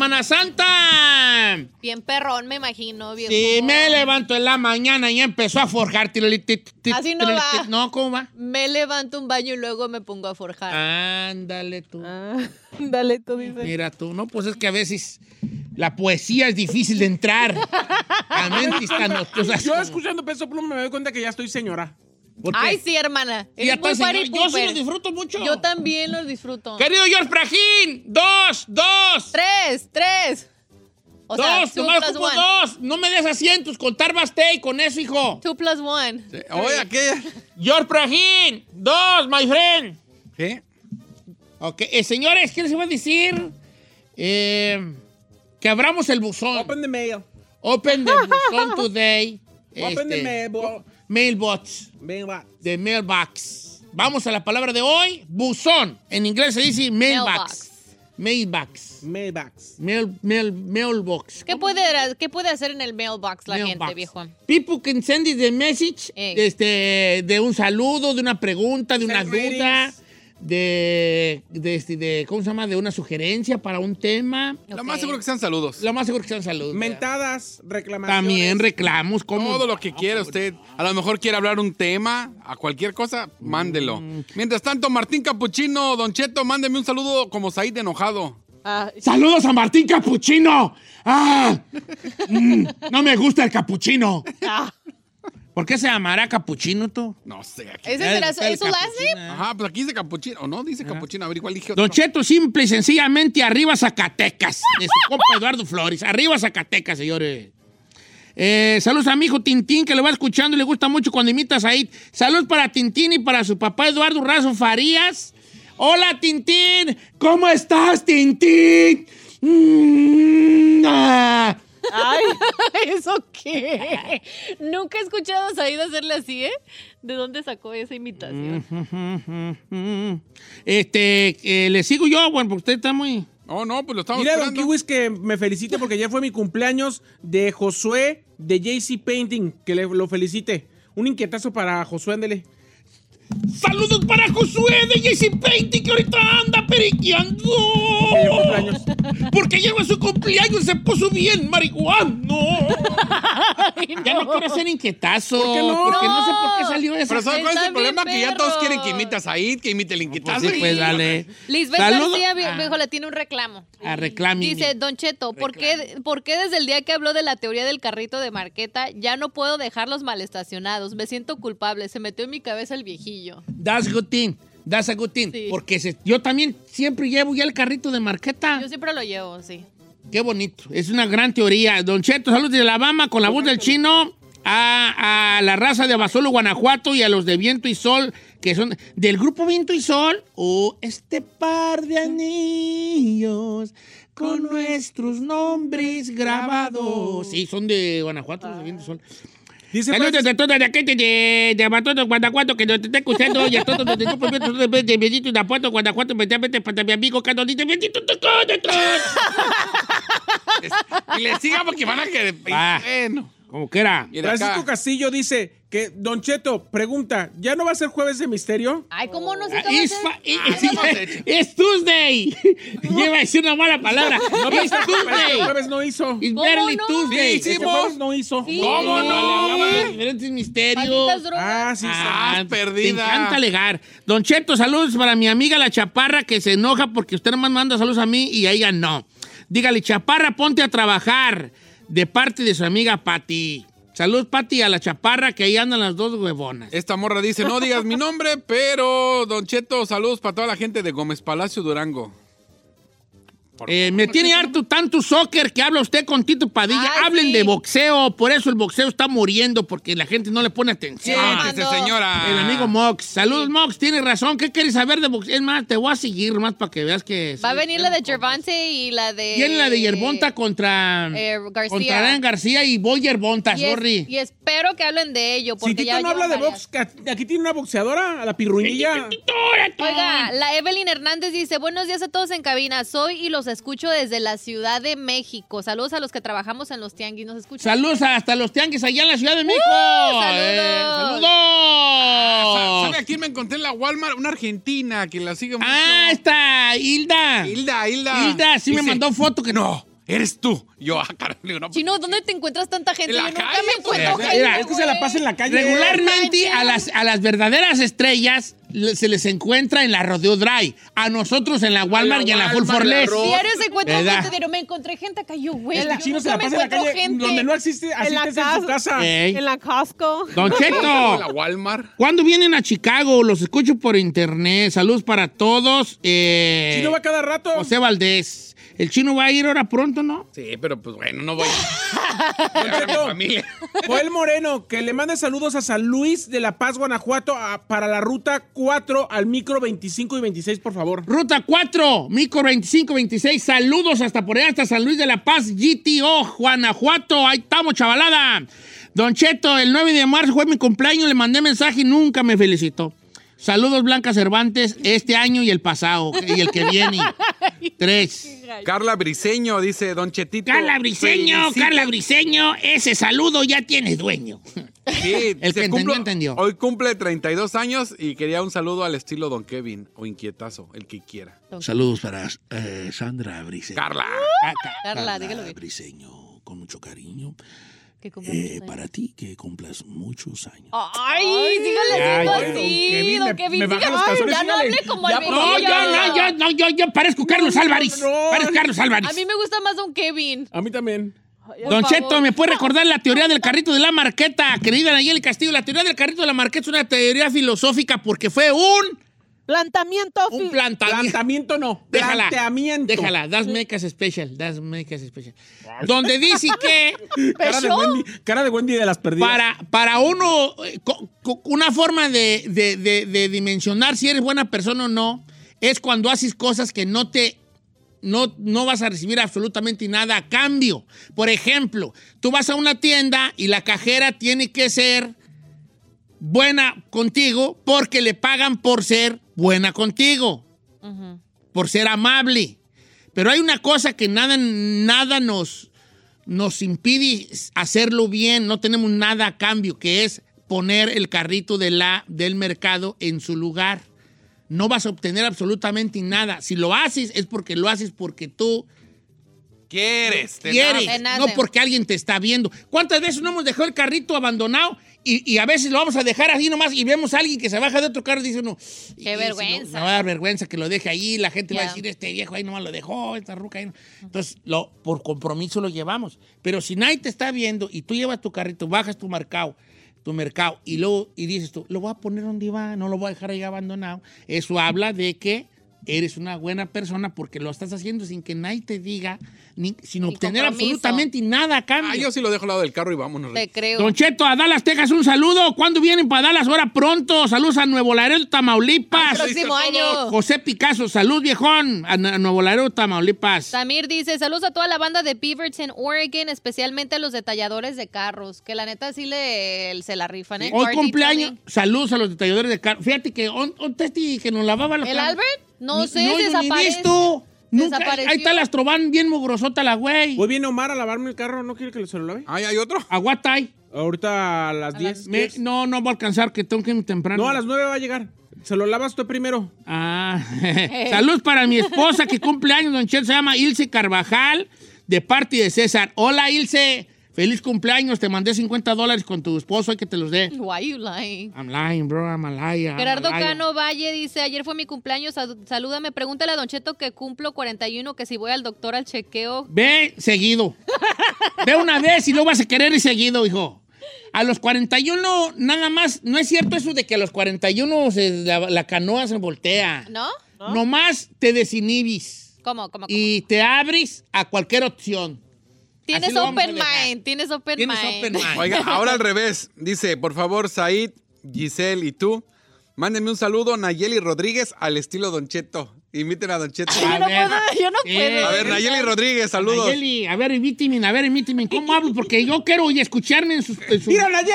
Semana Santa? Bien perrón, me imagino. Viejo. Sí, me levanto en la mañana y empezó a forjar. Así no va. No, ¿cómo va? Me levanto un baño y luego me pongo a forjar. Ándale tú. Ah, dale, tú dices. Mira tú, no, pues es que a veces la poesía es difícil de entrar. A Yo escuchando Peso Pluma me doy cuenta que ya estoy señora. Ay, sí, hermana. Y está, señor. Yo sí pooper. lo disfruto mucho. Yo también los disfruto. Querido George Prajín, dos, dos. Tres, tres. O sea, dos, two nomás ocupo one. dos. No me des asientos, contar basté y con eso, hijo. Two plus one. Oye, ¿qué? George Prajín, dos, my friend. ¿Qué? Ok, eh, señores, ¿qué les iba a decir? Eh, que abramos el buzón. Open the mail. Open the buzón today. Open the Este, mail, bro. Mailbox. Va. De mailbox. Vamos a la palabra de hoy. Buzón. En inglés se dice mailbox. Mailbox. Mailbox. Mail, mail, mailbox. ¿Qué puede, ¿Qué puede hacer en el mailbox la Mailbox. gente, viejo? People can send you the message Eh. este, de un saludo, de una pregunta, de una duda, greetings. De, de, este, de- ¿cómo se llama? De una sugerencia para un tema. Lo más seguro que sean saludos. Lo más seguro que sean saludos. Mentadas, reclamaciones. También reclamos. como Todo lo que quiera usted. A lo mejor quiere hablar un tema, a cualquier cosa, mándelo. Mm. Mientras tanto, Martín Capuchino, Don Cheto, mándeme un saludo como Said enojado. Ah, ¡Saludos a Martín Capuchino! ¡Ah! Mm, no me gusta el capuchino. ¿Por qué se llamará capuchino tú? No sé. Aquí. ¿Ese será su, es su last. Ajá, pues aquí dice Capuchino. ¿O no? Dice Capuchino. A ver, igual dije otro. Don Cheto, simple y sencillamente, arriba Zacatecas. De su compa Eduardo Flores. Arriba Zacatecas, señores. Eh, saludos a mi hijo Tintín, que lo va escuchando y le gusta mucho cuando imitas a It. Saludos para Tintín y para su papá Eduardo Razo Farías. Hola, Tintín. ¿Cómo estás, Tintín? Mm, ah. Ay, ¿eso qué? Nunca he escuchado a Said hacerle así, ¿eh? ¿De dónde sacó esa imitación? Este, eh, le sigo yo, bueno, porque usted está muy... Oh, no, pues lo estamos Dile a Don esperando. Kiwis que me felicite porque ya fue mi cumpleaños de Josué de JC Painting. Que le, lo felicite. Un inquietazo para Josué, ándele. Saludos para Josué de JC Painting, que ahorita anda periqueando. Que cumpleaños. Porque llegó su cumpleaños y se puso bien marihuano. ya no quiero hacer inquietazo. ¿Por qué no? Porque no sé No. por qué salió eso. Pero ¿sabes cuál es el problema? bien Que ya todos perro. quieren que imite a Said, que imite el inquietazo. Pues sí, pues dale. Lisbeth Saludo- García, vi- Ah. viejo, le tiene un reclamo. A reclame. Dice, Don Cheto, ¿por qué, ¿por qué desde el día que habló de la teoría del carrito de Marqueta ya no puedo dejarlos mal estacionados? Me siento culpable, se metió en mi cabeza el viejillo. That's a good thing. That's a good thing. Sí. Porque se- yo también siempre llevo ya el carrito de marqueta. Yo siempre lo llevo, sí. Qué bonito. Es una gran teoría. Don Cheto, saludos de Alabama con la voz del chino. A, a la raza de Abasolo, Guanajuato y a los de Viento y Sol, que son del grupo Viento y Sol. O este par de anillos con nuestros nombres grabados. Sí, son de Guanajuato, los de Viento y Sol. Dice Saludos de todos de aquí, de, de, de Abasolo, Guanajuato, que nos está escuchando. Y a todos los del grupo de Bendito de Apuato, Guanajuato, especialmente para mi amigo Bendito te Y le siga porque van a que. Bueno. Como que era. Y de acá. Francisco Castillo dice Que, Don Cheto, pregunta, ¿ya no va a ser jueves de misterio? Ay, ¿cómo no se Ah, hacer? fa- it's- it's Tuesday. Lleva a decir una mala palabra. No, este- este Tuesday. jueves no hizo. It's ¿Cómo barely no? Tuesday. Sí, Este jueves no hizo. Sí. ¿Cómo no? Le hablaba de diferentes misterios. Ah, sí, Ah, Estás perdida. Te encanta alegar. Don Cheto, saludos para mi amiga la Chaparra que se enoja porque usted nomás manda saludos a mí y a ella no. Dígale, Chaparra, ponte a trabajar de parte de su amiga Patti. Saludos, Patti, a la Chaparra que ahí andan las dos huevonas. Esta morra dice, no digas mi nombre, pero Don Cheto, saludos para toda la gente de Gómez Palacio Durango. Eh, me tiene harto tanto soccer que habla usted con Tito Padilla. Ay, Hablen sí. de boxeo, por eso el boxeo está muriendo porque la gente no le pone atención. Siéntese, señora. El amigo Mox. Saludos, Mox. Tienes razón. ¿Qué quieres saber de boxeo? Es más, te voy a seguir más para que veas que... Va a venir la de Gervonta y la de... Tiene la de Yerbonta contra... eh, García. Contra Adrián García y voy Yerbonta, Y, es- sorry. y espero que hablen de ello, porque Si Tito ya no habla de box, aquí tiene una boxeadora, a la pirruinilla. Oiga, la Evelyn Hernández dice, buenos días a todos en cabina. Soy y los escucho desde la Ciudad de México. Saludos a los que trabajamos en los tianguis. ¿Nos escuchan? Saludos hasta los tianguis allá en la Ciudad de México. saludos. Eh, saludos. ¿Sabe a quién me encontré en la Walmart? Una argentina que la sigue mucho. Ah, está Hilda. Hilda, Hilda. Hilda, sí me mandó foto que No, eres tú. Yo, ah, digo, no. Chino, ¿dónde te encuentras tanta gente? En la Yo nunca calle, me encuentro pues. gente, Mira, Es que se la pasa en la calle. Regularmente a las, a las verdaderas estrellas se les encuentra en la Rodeo Dry. A nosotros en la Walmart y en la Full Walmart, for la Less. Diario se encuentra ¿Verdad? gente, pero me encontré gente acá. Yo, güey, el chino se nunca la me pasa en la encuentro calle gente. donde no existe, la en su casa. Ey. En la Costco. Don La Cheto, Walmart. ¿cuándo vienen a Chicago? Los escucho por internet. Saludos para todos. Eh, Chino va cada rato. José Valdés. El chino va a ir ahora pronto, ¿no? Sí, pero pues bueno, no voy. A mi familia. Joel Moreno, que le mande saludos a San Luis de La Paz, Guanajuato, a- para la ruta 4 al micro 25 y 26, por favor. Ruta 4, Micro 2526. Saludos hasta por allá, hasta San Luis de la Paz, GTO, Guanajuato. Ahí estamos, chavalada. Don Cheto, el 9 de marzo fue mi cumpleaños. Le mandé mensaje y nunca me felicitó. Saludos, Blanca Cervantes, este año y el pasado, y el que viene. Tres. Carla Briseño dice, Don Chetito. Carla Briseño, felicita- Carla Briseño, ese saludo ya tiene dueño. Sí, El que entendió, entendió. Hoy cumple 32 años y quería un saludo al estilo Don Kevin o inquietazo, el que quiera. Saludos para eh, Sandra Briseño. Carla. Carla, dígalo bien. Briseño, con mucho cariño. Que años. para ti, que cumplas muchos años. Ay, ay, don así, Kevin, me- Kevin. me baja dígale- los calzones, ya no hable como Ya, el por No, viejillo. yo, no, yo, no, yo, yo parezco Carlos Álvarez. no. Parezco Carlos Álvarez. A mí me gusta más don Kevin. A mí también. Don. Cheto, ¿me puede recordar la teoría del carrito de la marqueta? Querida Nayeli Castillo, la teoría del carrito de la marqueta es una teoría filosófica porque fue un, Plantamiento. un plantamiento. Planteamiento no. Déjala. Planteamiento. Déjala. That's make us special. That's make us special. Donde dice que Cara de, Wendy, cara de Wendy de las perdidas. para, para uno, eh, una forma de, de- de- de dimensionar si eres buena persona o no, es cuando haces cosas que no te no, no vas a recibir absolutamente nada a cambio. Por ejemplo, tú vas a una tienda y la cajera tiene que ser buena contigo porque le pagan por ser buena contigo, por ser amable. Pero hay una cosa que nada, nada nos, nos impide hacerlo bien, no tenemos nada a cambio, que es poner el carrito de la, del mercado en su lugar. No vas a obtener absolutamente nada. Si lo haces es porque lo haces porque tú ¿Quieres? Te quieres, no porque alguien te está viendo. ¿Cuántas veces no hemos dejado el carrito abandonado y, y a veces lo vamos a dejar así nomás y vemos a alguien que se baja de otro carro y dice uno, Qué "Y si vergüenza". no- Me va a dar vergüenza que lo deje ahí, la gente va a decir, este viejo ahí nomás lo dejó, esta ruca ahí. no". Entonces, lo, por compromiso lo llevamos. Pero si nadie te está viendo y tú llevas tu carrito, bajas tu mercado, tu mercado y luego y dices tú, lo voy a poner donde va, no lo voy a dejar ahí abandonado. Eso habla de que eres una buena persona porque lo estás haciendo sin que nadie te diga, ni, sin obtener compromiso. absolutamente nada a cambio. Ah, yo sí lo dejo al lado del carro y vámonos. Te creo. Don Cheto, a Dallas, Texas, un saludo. ¿Cuándo vienen para Dallas? Ahora pronto. Saludos a Nuevo Laredo, Tamaulipas. Próximo año. José Picasso, salud viejón. A Nuevo Laredo, Tamaulipas. Samir dice, saludos a toda la banda de Beaverton, Oregon, especialmente a los detalladores de carros, que la neta sí le, se la rifan, ¿eh? Hoy cumpleaños, saludos a los detalladores de carro. Fíjate que un, un testi que nos lavaba los ¿El carros. Albert? No Ni- sé, ni desaparece. visto. Nunca- Desapareció. ahí está la Astroban bien mugrosota la güey. Hoy viene Omar a lavarme el carro. ¿No quiere que se lo lave? Ay, hay otro. Aguatay. Ahorita a las 10. Me- no, no va a alcanzar, que tengo que irme temprano. No, a las 9 va a llegar. Se lo lavas tú primero. Ah, saludos para mi esposa que cumple años, don Cheto, se llama Ilse Carvajal, de parte de César. Hola, Ilse, feliz cumpleaños, te mandé 50 dólares con tu esposo, hay que te los dé. Why you lying? I'm lying, bro, I'm a liar. I'm Gerardo a liar. Cano Valle dice, ayer fue mi cumpleaños, sal- salúdame, pregúntale a Don Cheto que cumplo 41, que si voy al doctor al chequeo. Ve seguido. Ve una vez y luego vas a querer ir seguido, hijo. A los 41, nada más, no es cierto eso de que a los 41 se- la, la canoa se voltea. ¿No? Nomás te desinhibis ¿Cómo, cómo, cómo? y te abres a cualquier opción. Tienes open mind, tienes open Tienes mind. open mind. Oiga, ahora al revés. Dice, por favor, Said, Giselle y tú, mándenme un saludo, Nayeli Rodríguez, al estilo Don Cheto. Imiten a Don Cheto. A Yo no ver. puedo, yo no Eh, puedo. A ver, Nayeli Rodríguez, saludos. Nayeli, a ver, imíteme, a ver, imíteme. ¿Cómo hablo? Porque yo quiero escucharme en sus... en su- ¡Mira, Nayeli!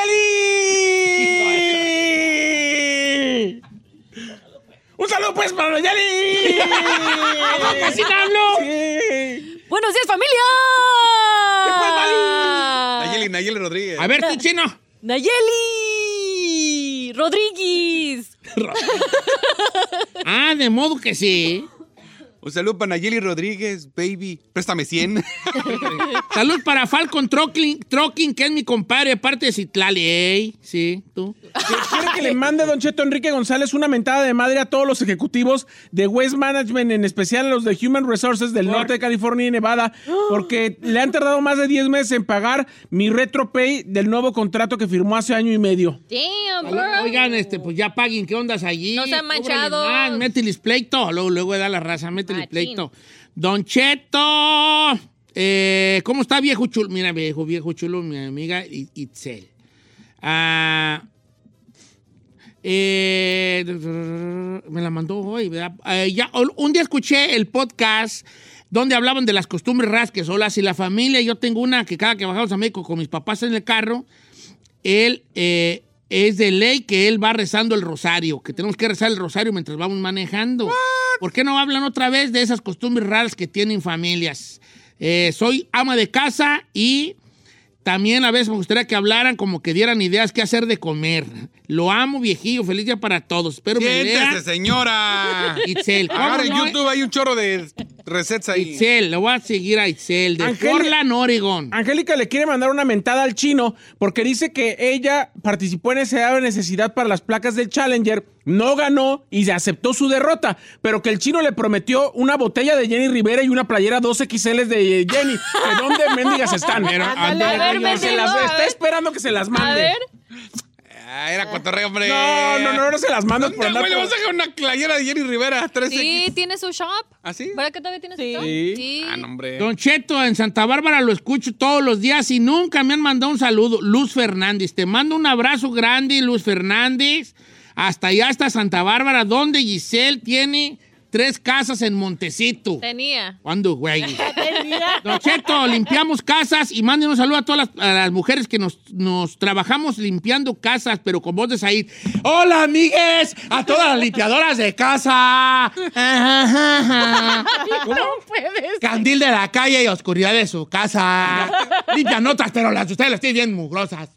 ¡Un saludo, pues, para Nayeli! ¡Así no hablo! Sí. ¡Buenos días, familia! Nayeli, Nayeli Rodríguez. A ver, tú, chino. ¡Nayeli! ¡Rodríguez! Ah, de modo que sí. Un saludo para Nayeli Rodríguez, baby. Préstame 100. Salud para Falcon Trucking, Trucking, que es mi compadre, de parte de Citlali. Ey, sí, tú. Quiere que le mande Don Cheto Enrique González una mentada de madre a todos los ejecutivos de Waste Management, en especial a los de Human Resources del norte de California y Nevada, porque le han tardado más de 10 meses en pagar mi retropay del nuevo contrato que firmó hace año y medio. Damn, bro. Oigan, este, pues ya paguen, ¿qué ondas allí? No Cóbrale manchados. más, Mételes pleito, luego, luego da la raza, mételes Pleito. Don Cheto, eh, ¿cómo está viejo chulo? Mira, viejo, viejo chulo, mi amiga Itzel. Ah, eh, me la mandó hoy, ¿verdad? Eh, ya, un día escuché el podcast donde hablaban de las costumbres raras que son las y la familia. Yo tengo una que cada que bajamos a México con mis papás en el carro, él eh, es de ley que él va rezando el rosario, que tenemos que rezar el rosario mientras vamos manejando. ¿Por qué no hablan otra vez de esas costumbres raras que tienen familias? Eh, soy ama de casa y también a veces me gustaría que hablaran como que dieran ideas qué hacer de comer. Lo amo, viejillo. Feliz día para todos. Espero me Siéntese, lean. señora. Itzel, ¿cómo Agarre no? YouTube, hay un chorro de recetas ahí. Itzel, le voy a seguir a Itzel de Ángel- Portland, Oregon. Angélica le quiere mandar una mentada al chino porque dice que ella participó en ese de necesidad para las placas del Challenger, no ganó y aceptó su derrota, pero que el chino le prometió una botella de Jenny Rivera y una playera 2XL de Jenny. ¿De dónde mendigas están? Pero, a ver, se las- está esperando que se las mande. A ver. Ah, era cotorreo, hombre. No, no, no, no se las mandas por ¿Dónde, andar güey, le vas a dejar una playera de Jenny Rivera? 3X. Sí, tiene su shop. ¿Ah, sí? ¿Verdad que todavía tiene su Sí. shop? Sí. Ah, no, hombre. Don Cheto, en Santa Bárbara lo escucho todos los días y nunca me han mandado un saludo. Luz Fernández, te mando un abrazo grande, Luz Fernández. Hasta allá, hasta Santa Bárbara, donde Giselle tiene tres casas en Montecito. Tenía. ¿Cuándo, güey? Don Cheto, limpiamos casas y manden un saludo a todas las, a las mujeres que nos, nos trabajamos limpiando casas, pero con voz de Said. ¡Hola, amigues! A todas las limpiadoras de casa. ¿Cómo? puedes. Candil de la calle y oscuridad de su casa. Limpian otras, pero las de ustedes las tienen bien mugrosas.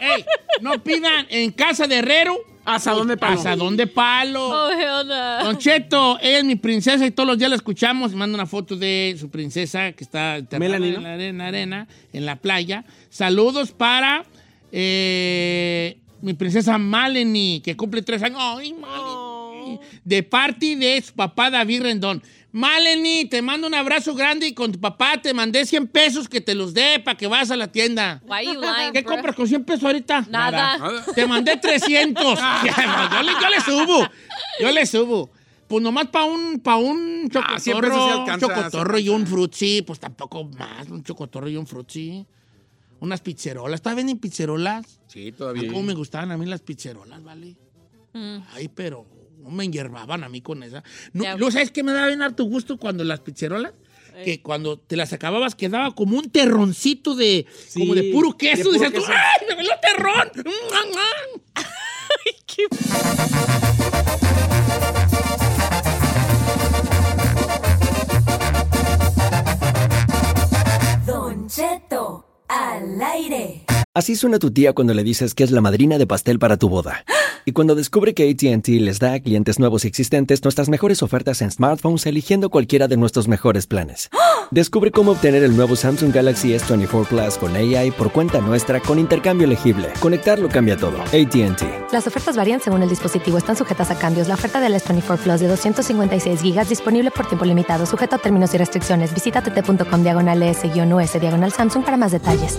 Ey, no pidan en casa de herrero Asadón de palo. asadón de palo. Oh, hell no. Don Cheto, ella es mi princesa y todos los días la escuchamos. Manda una foto de su princesa que está Melanie, en la arena, arena, en la playa. Saludos para eh, mi princesa Maleni, que cumple tres años. ¡Ay, Maleni! De parte de su papá David Rendón. Maleni, te mando un abrazo grande y con tu papá te mandé 100 pesos que te los dé para que vayas a la tienda. Why you lying, ¿Qué bro? compras con 100 pesos ahorita? Nada. Nada. Te mandé 300. yo, le, yo le subo. Yo le subo. Pues nomás para un, pa un Ah, 100 pesos sí chocotorro, alcanza, chocotorro y un frutzi. Pues tampoco más. Un chocotorro y un frutzi. Unas pizzerolas. ¿Todavía venden pizzerolas? Sí, Ah, todavía. ¿Cómo me gustaban a mí las pizzerolas, vale? Mm. Ay, pero no me enhierbaban a mí con esa. No, ¿sabes qué me daba bien harto gusto cuando las pizzerolas? Que cuando te las acababas quedaba como un terroncito de, Sí, como de puro de queso. puro Dices tú, queso. ¡ay, me dio terrón! ¡Mm, Don Cheto al aire. Así suena tu tía cuando le dices que es la madrina de pastel para tu boda. Y cuando descubre que ATT les da a clientes nuevos y existentes nuestras mejores ofertas en smartphones eligiendo cualquiera de nuestros mejores planes. Descubre cómo obtener el nuevo Samsung Galaxy S24 Plus con AI por cuenta nuestra con intercambio elegible. Conectarlo cambia todo. ATT. Las ofertas varían según el dispositivo, están sujetas a cambios. La oferta del S24 Plus de 256 GB disponible por tiempo limitado, sujeto a términos y restricciones. Visita tt.com diagonal S-US diagonal Samsung para más detalles.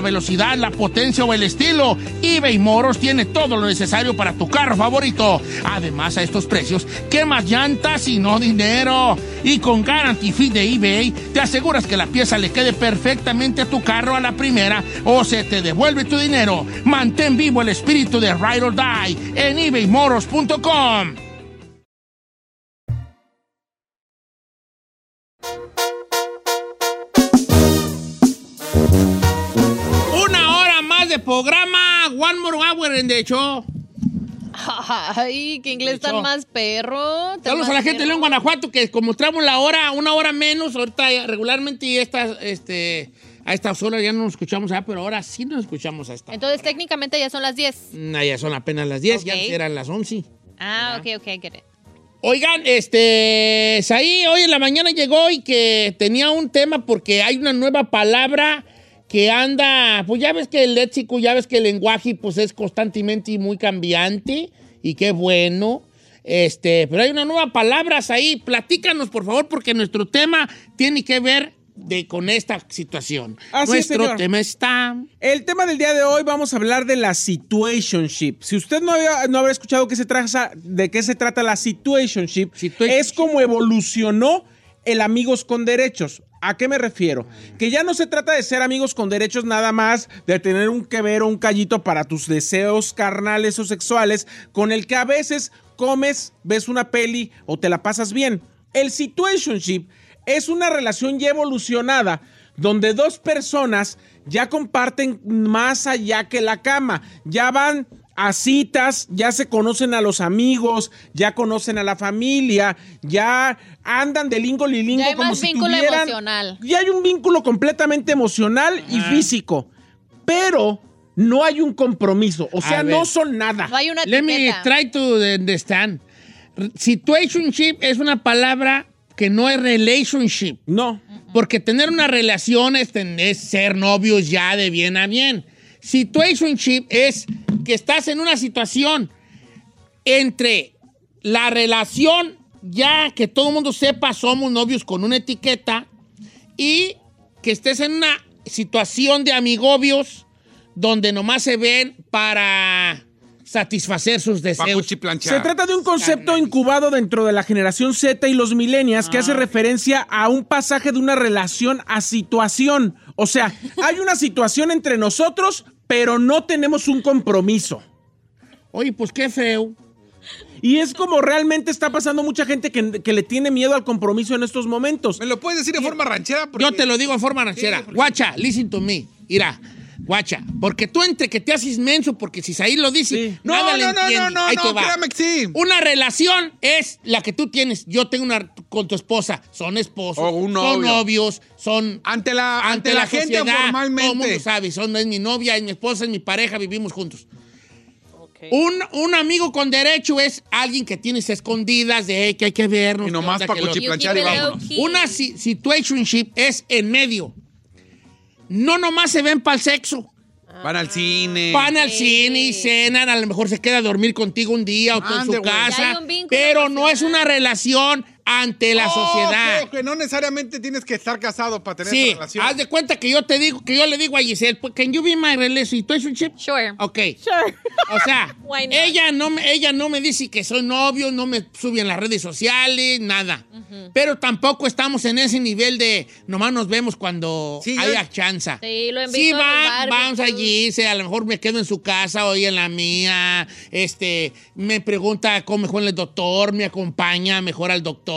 velocidad, la potencia o el estilo, eBay Moros tiene todo lo necesario para tu carro favorito. Además, a estos precios, ¿qué más llantas y no dinero? Y con Guarantee Fee de eBay, te aseguras que la pieza le quede perfectamente a tu carro a la primera o se te devuelve tu dinero. Mantén vivo el espíritu de Ride or Die en ebaymoros.com. de programa. One more hour en de hecho. Ay, qué inglés tan más perro. tan Saludos a la gente de perro. León, Guanajuato, que como traemos la hora, una hora menos, ahorita regularmente y esta, este, a esta hora ya no nos escuchamos, ah, pero ahora sí nos escuchamos a esta. Entonces, técnicamente ya son las 10. Nah, ya son apenas las 10, ya Ok. eran las 11. Ah, ok, ok, I get it. Oigan, este, Saí hoy en la mañana llegó y que tenía un tema porque hay una nueva palabra que anda, pues ya ves que el léxico, ya ves que el lenguaje pues es constantemente y muy cambiante y qué bueno. Este, pero hay una nueva palabra, ahí. Platícanos, por favor, porque nuestro tema tiene que ver de, con esta situación. Así nuestro señor. tema está. El tema del día de hoy vamos a hablar de la situationship. Si usted no, había- no habrá escuchado qué se trata, de qué se trata la situationship, Situationship. es como evolucionó el amigos con derechos. ¿A qué me refiero? Que ya no se trata de ser amigos con derechos nada más, de tener un que ver o un callito para tus deseos carnales o sexuales, con el que a veces comes, ves una peli o te la pasas bien. El situationship es una relación ya evolucionada donde dos personas ya comparten más allá que la cama, ya van a citas, ya se conocen a los amigos, ya conocen a la familia, ya andan de lingo lilingo Ya hay como más si vínculo tuvieran- emocional. Ya hay un vínculo completamente emocional y físico, pero no hay un compromiso, o sea, no son nada. No hay una Let me try to understand. Situationship es una palabra que no es relationship. No. Porque tener una relación es, ten- es ser novios ya de bien a bien. Situationship es que estás en una situación entre la relación, ya que todo el mundo sepa somos novios con una etiqueta, y que estés en una situación de amigobios donde nomás se ven para satisfacer sus deseos. Se trata de un concepto incubado dentro de la generación Z y los millennials que Ah. hace referencia a un pasaje de una relación a situación. O sea, hay una situación entre nosotros, pero no tenemos un compromiso. Oye, pues qué feo. Y es como realmente está pasando mucha gente que, que le tiene miedo al compromiso en estos momentos. ¿Me lo puedes decir de forma ranchera? Porque- Yo te lo digo en forma ranchera. Sí, porque- Guacha, listen to me. Mira, guacha. Porque tú entre que te haces menso, porque si ahí lo dice, Sí. No, nada le no, no, entiende. no, no, Ahí te no, va. créame que sí. Una relación es la que tú tienes. Yo tengo una con tu esposa. Son esposos. O un Son novio. novios. Son. Ante la, ante la, gente sociedad, Todo el formalmente. mundo sabe. Son, es mi novia, es mi esposa, es mi pareja, vivimos juntos. Un, un amigo con derecho es alguien que tienes escondidas de "Hey, que hay que vernos. Y nomás que onda, pa' que lo otro". cuchiplanchar y vámonos. Una si- situationship es en medio. No nomás se ven para el sexo. Van al cine. Van al cine y cenan, a lo mejor se queda a dormir contigo un día o tú en su casa. Pero no es una relación ante la Oh, sociedad. ok, ok, no necesariamente tienes que estar casado para tener Sí, esa relación. haz de cuenta que yo te digo, que yo le digo a Giselle, pues, can you be my relationship? Sure. Ok. Sure. O sea, Why not? ella no, me, ella no me dice que soy novio, no me sube en las redes sociales, nada. Pero tampoco estamos en ese nivel de nomás nos vemos cuando Sí, yo- haya chance. Sí, lo invito Sí, a los va, vamos allí, se, a lo mejor me quedo en su casa, hoy en la mía, este, me pregunta cómo mejor el doctor, me acompaña mejor al doctor,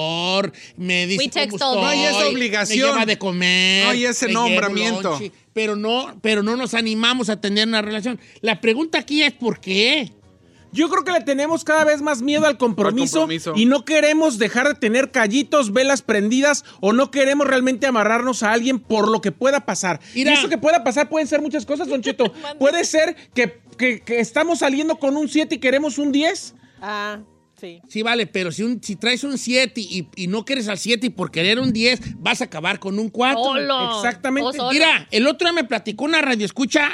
me dice We text cómo all estoy, day. No hay esa obligación. me lleva de comer, No hay ese nombramiento. lonche, pero no, pero no nos animamos a tener una relación. La pregunta aquí es ¿por qué? Yo creo que le tenemos cada vez más miedo al compromiso, Al compromiso. y no queremos dejar de tener callitos, velas prendidas o no queremos realmente amarrarnos a alguien por lo que pueda pasar. Mira. Y eso que pueda pasar pueden ser muchas cosas, Don Cheto. Puede ser que, que- que estamos saliendo con un 7 y queremos un 10. Ah, sí. Sí, vale, pero si, un- si traes un 7 y, y no quieres al 7 y por querer un 10, vas a acabar con un 4. Solo. Exactamente. Mira, el otro día me platicó una radio escucha,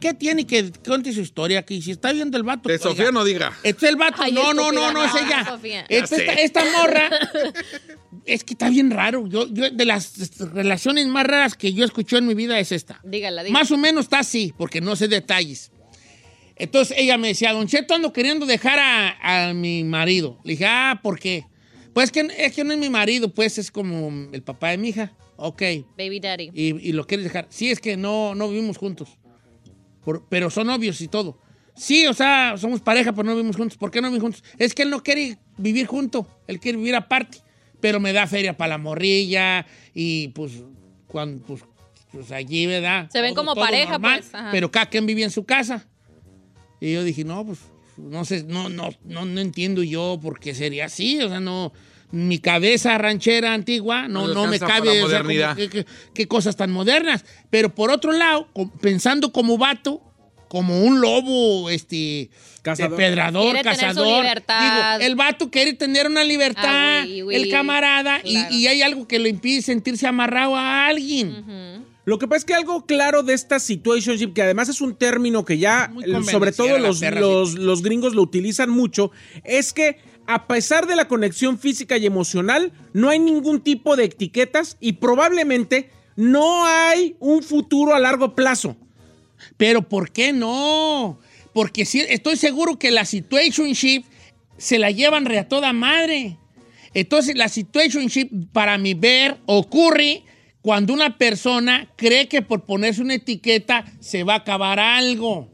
¿qué tiene? Que cuente su historia aquí. Si está viendo el vato. De que oiga. Sofía no diga. Este es el vato. Ay, no, no, no, no, es ella. Sofía. Esta, Ya esta, esta morra. es que está bien raro. Yo, yo, de las relaciones más raras que yo escuché en mi vida es esta. Dígala, dígala. Más o menos está así, porque no sé detalles. Entonces ella me decía, Don Cheto, ando queriendo dejar a, a mi marido. Le dije, ah, ¿por qué? Pues que, es que no es mi marido, pues es como el papá de mi hija. Ok. Baby daddy. Y, y lo quieres dejar. Sí, es que no, no vivimos juntos. Por- pero son novios y todo. Sí, o sea, somos pareja, pero no vivimos juntos. ¿Por qué no vivimos juntos? Es que él no quiere vivir junto. Él quiere vivir aparte. Pero me da feria para la morrilla y pues, cuando, pues, pues allí, ¿verdad? Se ven como pareja, pues, ajá. Pero cada quien vivía en su casa. Y yo dije, no, pues, no sé, no, no, no, no entiendo yo por qué sería así. O sea, no, mi cabeza ranchera antigua no, No no me cabe. o sea, como qué, qué cosas tan modernas. Pero por otro lado, pensando como vato, como un lobo, este, Cazador. depredador, Quiere tener su cazador. libertad. Digo, el vato quiere tener una libertad, Ah, oui, oui. el camarada, y- Claro. y, hay algo que le impide sentirse amarrado a alguien. Lo que pasa es que algo claro de esta situationship, que además es un término que ya, sobre todo los, los gringos lo utilizan mucho, es que a pesar de la conexión física y emocional, no hay ningún tipo de etiquetas y probablemente no hay un futuro a largo plazo. Pero ¿por qué no? Porque sí, estoy seguro que la situationship se la llevan re a toda madre. Entonces, la situationship, para mi ver, ocurre cuando una persona cree que por ponerse una etiqueta se va a acabar algo.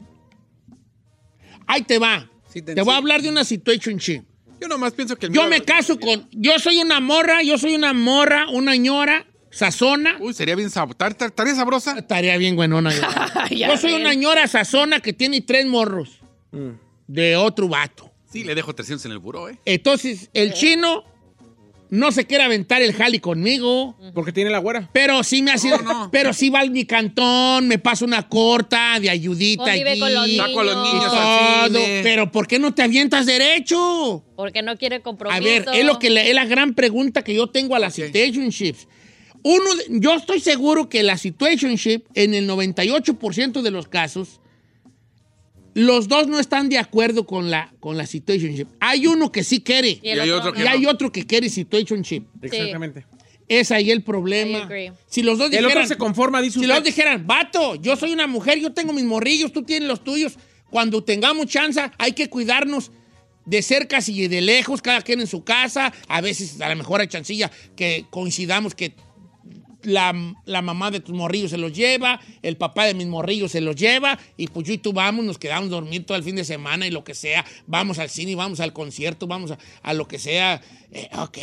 Ahí te va. Sí, te te voy a hablar de una situationship. Yo nomás pienso que el Yo me caso con... Yo soy una morra, yo soy una morra, una ñora, sazona. Uy, sería bien sab- tar- tar- ¿Estaría sabrosa? Estaría bien buenona. Yo, soy una ñora sazona que tiene tres morros de otro vato. Sí, le dejo 300 en el buró, ¿eh? Entonces, el chino no se quiere aventar el jali conmigo, Porque tiene la güera. pero sí me No, no. pero sí va a mi cantón, me pasa una corta de ayudita allí. con los niños. Saco a los niños al cine. pero ¿por qué no te avientas derecho? Porque no quiere compromiso. A ver, es lo que le- es la gran pregunta que yo tengo a las situationships. Uno, yo estoy seguro que la situationship, en el 98% de los casos, los dos no están de acuerdo con la, con la situationship. Hay uno que sí quiere Y Y hay otro otro y que hay no. otro que quiere situationship. Exactamente. Es ahí el problema. Si los dos El otro dijeran, se conforma, dice si usted. los dos dijeran, vato, yo soy una mujer, yo tengo mis morrillos, tú tienes los tuyos. Cuando tengamos chance, hay que cuidarnos de cerca y de lejos, cada quien en su casa. A veces, a lo mejor hay chancilla que coincidamos que la, la mamá de tus morrillos se los lleva, el papá de mis morrillos se los lleva, y pues yo y tú vamos, nos quedamos dormir todo el fin de semana y lo que sea, vamos al cine, vamos al concierto, vamos a, a lo que sea. Eh, ok.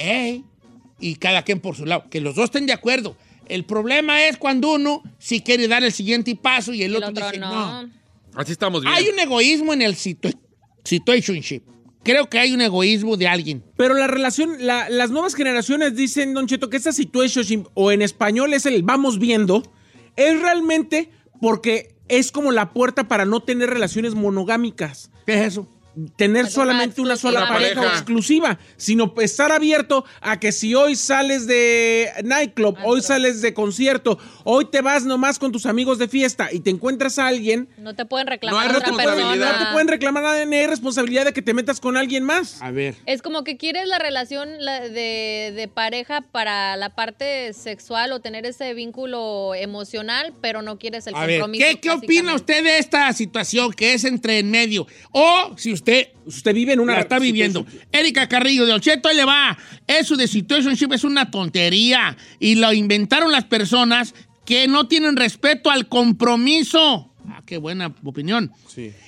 Y cada quien por su lado. Que los dos estén de acuerdo. El problema es cuando uno sí quiere dar el siguiente paso y el, El otro, otro dice no. no. Así estamos bien. Hay un egoísmo en el situ- situationship. Creo que hay un egoísmo de alguien. Pero la relación, la- las nuevas generaciones dicen, Don Cheto, que esta situationship, o en español es el vamos viendo, es realmente porque es como la puerta para no tener relaciones monogámicas. ¿Qué es eso? Tener solamente una sola pareja, exclusiva, sino estar abierto a que si hoy sales de nightclub, hoy sales de concierto, hoy te vas nomás con tus amigos de fiesta y te encuentras a alguien, No te pueden No reclamar hay a otra responsabilidad. persona. no te pueden reclamar nada ni hay responsabilidad de que te metas con alguien más. A ver. Es como que quieres la relación la- de, de pareja para la parte sexual o tener ese vínculo emocional, pero no quieres el A ver, compromiso. ¿qué, qué opina usted de esta situación que es entre en medio? O si usted Usted vive en una la está viviendo. Erika Carrillo de Ocheto, ahí le va. Eso de situationship es una tontería. Y lo inventaron las personas que no tienen respeto al compromiso. Ah, qué buena opinión.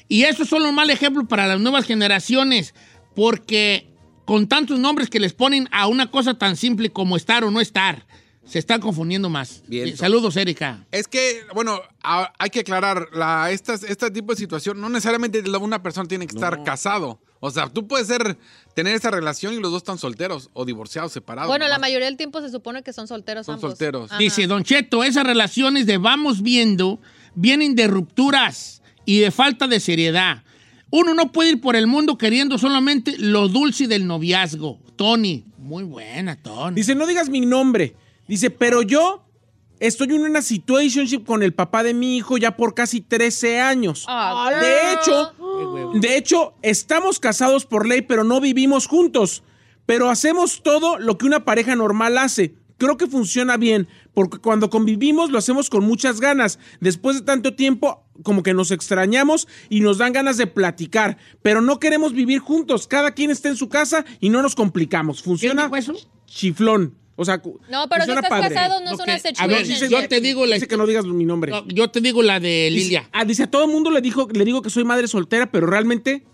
Y eso es solo un mal ejemplo para las nuevas generaciones. Porque con tantos nombres que les ponen a una cosa tan simple como estar o no estar, se están confundiendo más. Bien. Saludos, Erika. Es que, bueno, a- hay que aclarar, la, estas, este tipo de situación, no necesariamente la- una persona tiene que estar casado. O sea, tú puedes ser, tener esa relación y los dos están solteros o divorciados, separados. Bueno, la mayoría del tiempo se supone que son solteros Son ambos. solteros. Ajá. Dice Don Cheto, esas relaciones de vamos viendo vienen de rupturas y de falta de seriedad. Uno no puede ir por el mundo queriendo solamente lo dulce del noviazgo. Tony, muy buena, Tony. Dice, no digas mi nombre. Dice, pero yo estoy en una situationship con el papá de mi hijo ya por casi 13 años. Ah, De hecho, de hecho, estamos casados por ley, pero no vivimos juntos. Pero hacemos todo lo que una pareja normal hace. Creo que funciona bien, porque cuando convivimos lo hacemos con muchas ganas. Después de tanto tiempo, como que nos extrañamos y nos dan ganas de platicar. Pero no queremos vivir juntos. Cada quien está en su casa y no nos complicamos. ¿Quién Funciona dijo eso? chiflón. O sea, No, pero si estás padre. casado no es Ok, una a ver, situationship. yo te digo la Dice que no digas mi nombre. No, yo te digo la de Dice- Lilia. ah, dice, a todo el mundo le, dijo, le digo que soy madre soltera, pero realmente,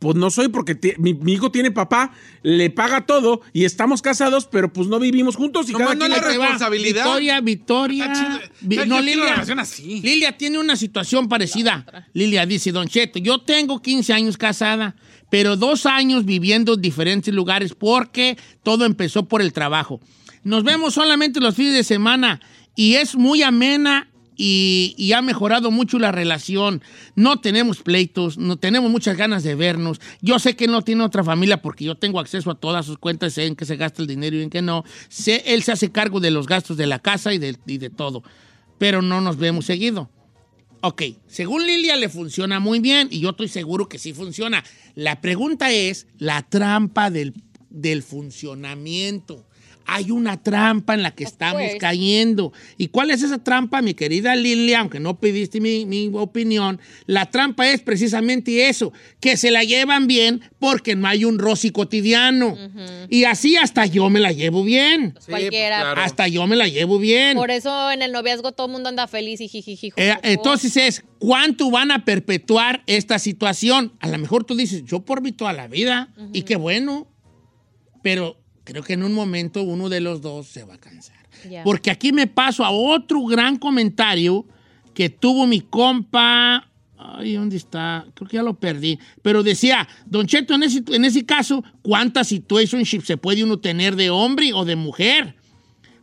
pues no soy porque mi, mi hijo tiene papá, le paga todo y estamos casados, pero pues no vivimos juntos y cada no quien... la responsabilidad. Victoria, Victoria. Vi- no, Lilia. una relación así. Lilia tiene una situación parecida. Lilia dice, Don Cheto, yo tengo 15 años casada, pero dos años viviendo en diferentes lugares porque todo empezó por el trabajo. Nos vemos solamente los fines de semana y es muy amena y, ha mejorado mucho la relación. No tenemos pleitos, no tenemos muchas ganas de vernos. Yo sé que no tiene otra familia porque yo tengo acceso a todas sus cuentas, sé en qué se gasta el dinero y en qué no. Sé, él se hace cargo de los gastos de la casa y de, todo, pero no nos vemos seguido. Ok, según Lilia le funciona muy bien y yo estoy seguro que sí funciona. La pregunta es la trampa del funcionamiento. Hay una trampa en la que estamos cayendo. ¿Y cuál es esa trampa, mi querida Lilia? Aunque no pediste mi, mi opinión, la trampa es precisamente eso, que se la llevan bien porque no hay un Rosy cotidiano. Y así hasta yo me la llevo bien. Sí, Cualquiera. pues, claro. Hasta yo me la llevo bien. Por eso en el noviazgo todo el mundo anda feliz y jijiji. Eh, entonces es, ¿cuánto van a perpetuar esta situación? A lo mejor tú dices, yo por mí toda la vida, y qué bueno, pero creo que en un momento uno de los dos se va a cansar. Ya. Porque aquí me paso a otro gran comentario que tuvo mi compa. Ay, ¿dónde está? Creo que ya lo perdí. Pero decía, Don Cheto, en ese, en ese caso, ¿cuántas situationships se puede uno tener de hombre o de mujer?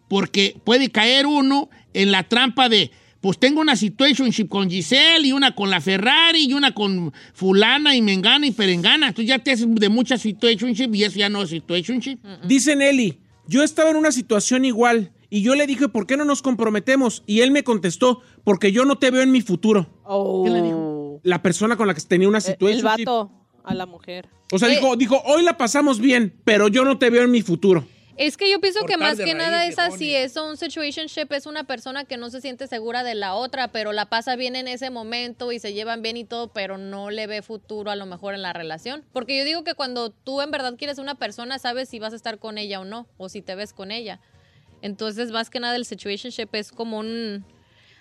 Porque puede caer uno en la trampa de, pues tengo una situationship con Giselle y una con la Ferrari y una con fulana y mengana y perengana. Entonces ya te haces de muchas situationship y eso ya no es situationship. Dice Nelly, yo estaba en una situación igual y yo le dije, ¿por qué no nos comprometemos? Y él me contestó, porque yo no te veo en mi futuro. Oh. ¿Qué le dijo? La persona con la que tenía una El, situación. el vato a la mujer. O sea, Eh. dijo, dijo, hoy la pasamos bien, pero yo no te veo en mi futuro. Es que yo pienso que más que nada es así, eso, un situationship es una persona que no se siente segura de la otra, pero la pasa bien en ese momento y se llevan bien y todo, pero no le ve futuro a lo mejor en la relación. Porque yo digo que cuando tú en verdad quieres una persona, sabes si vas a estar con ella o no, o si te ves con ella. Entonces, más que nada, el situationship es como un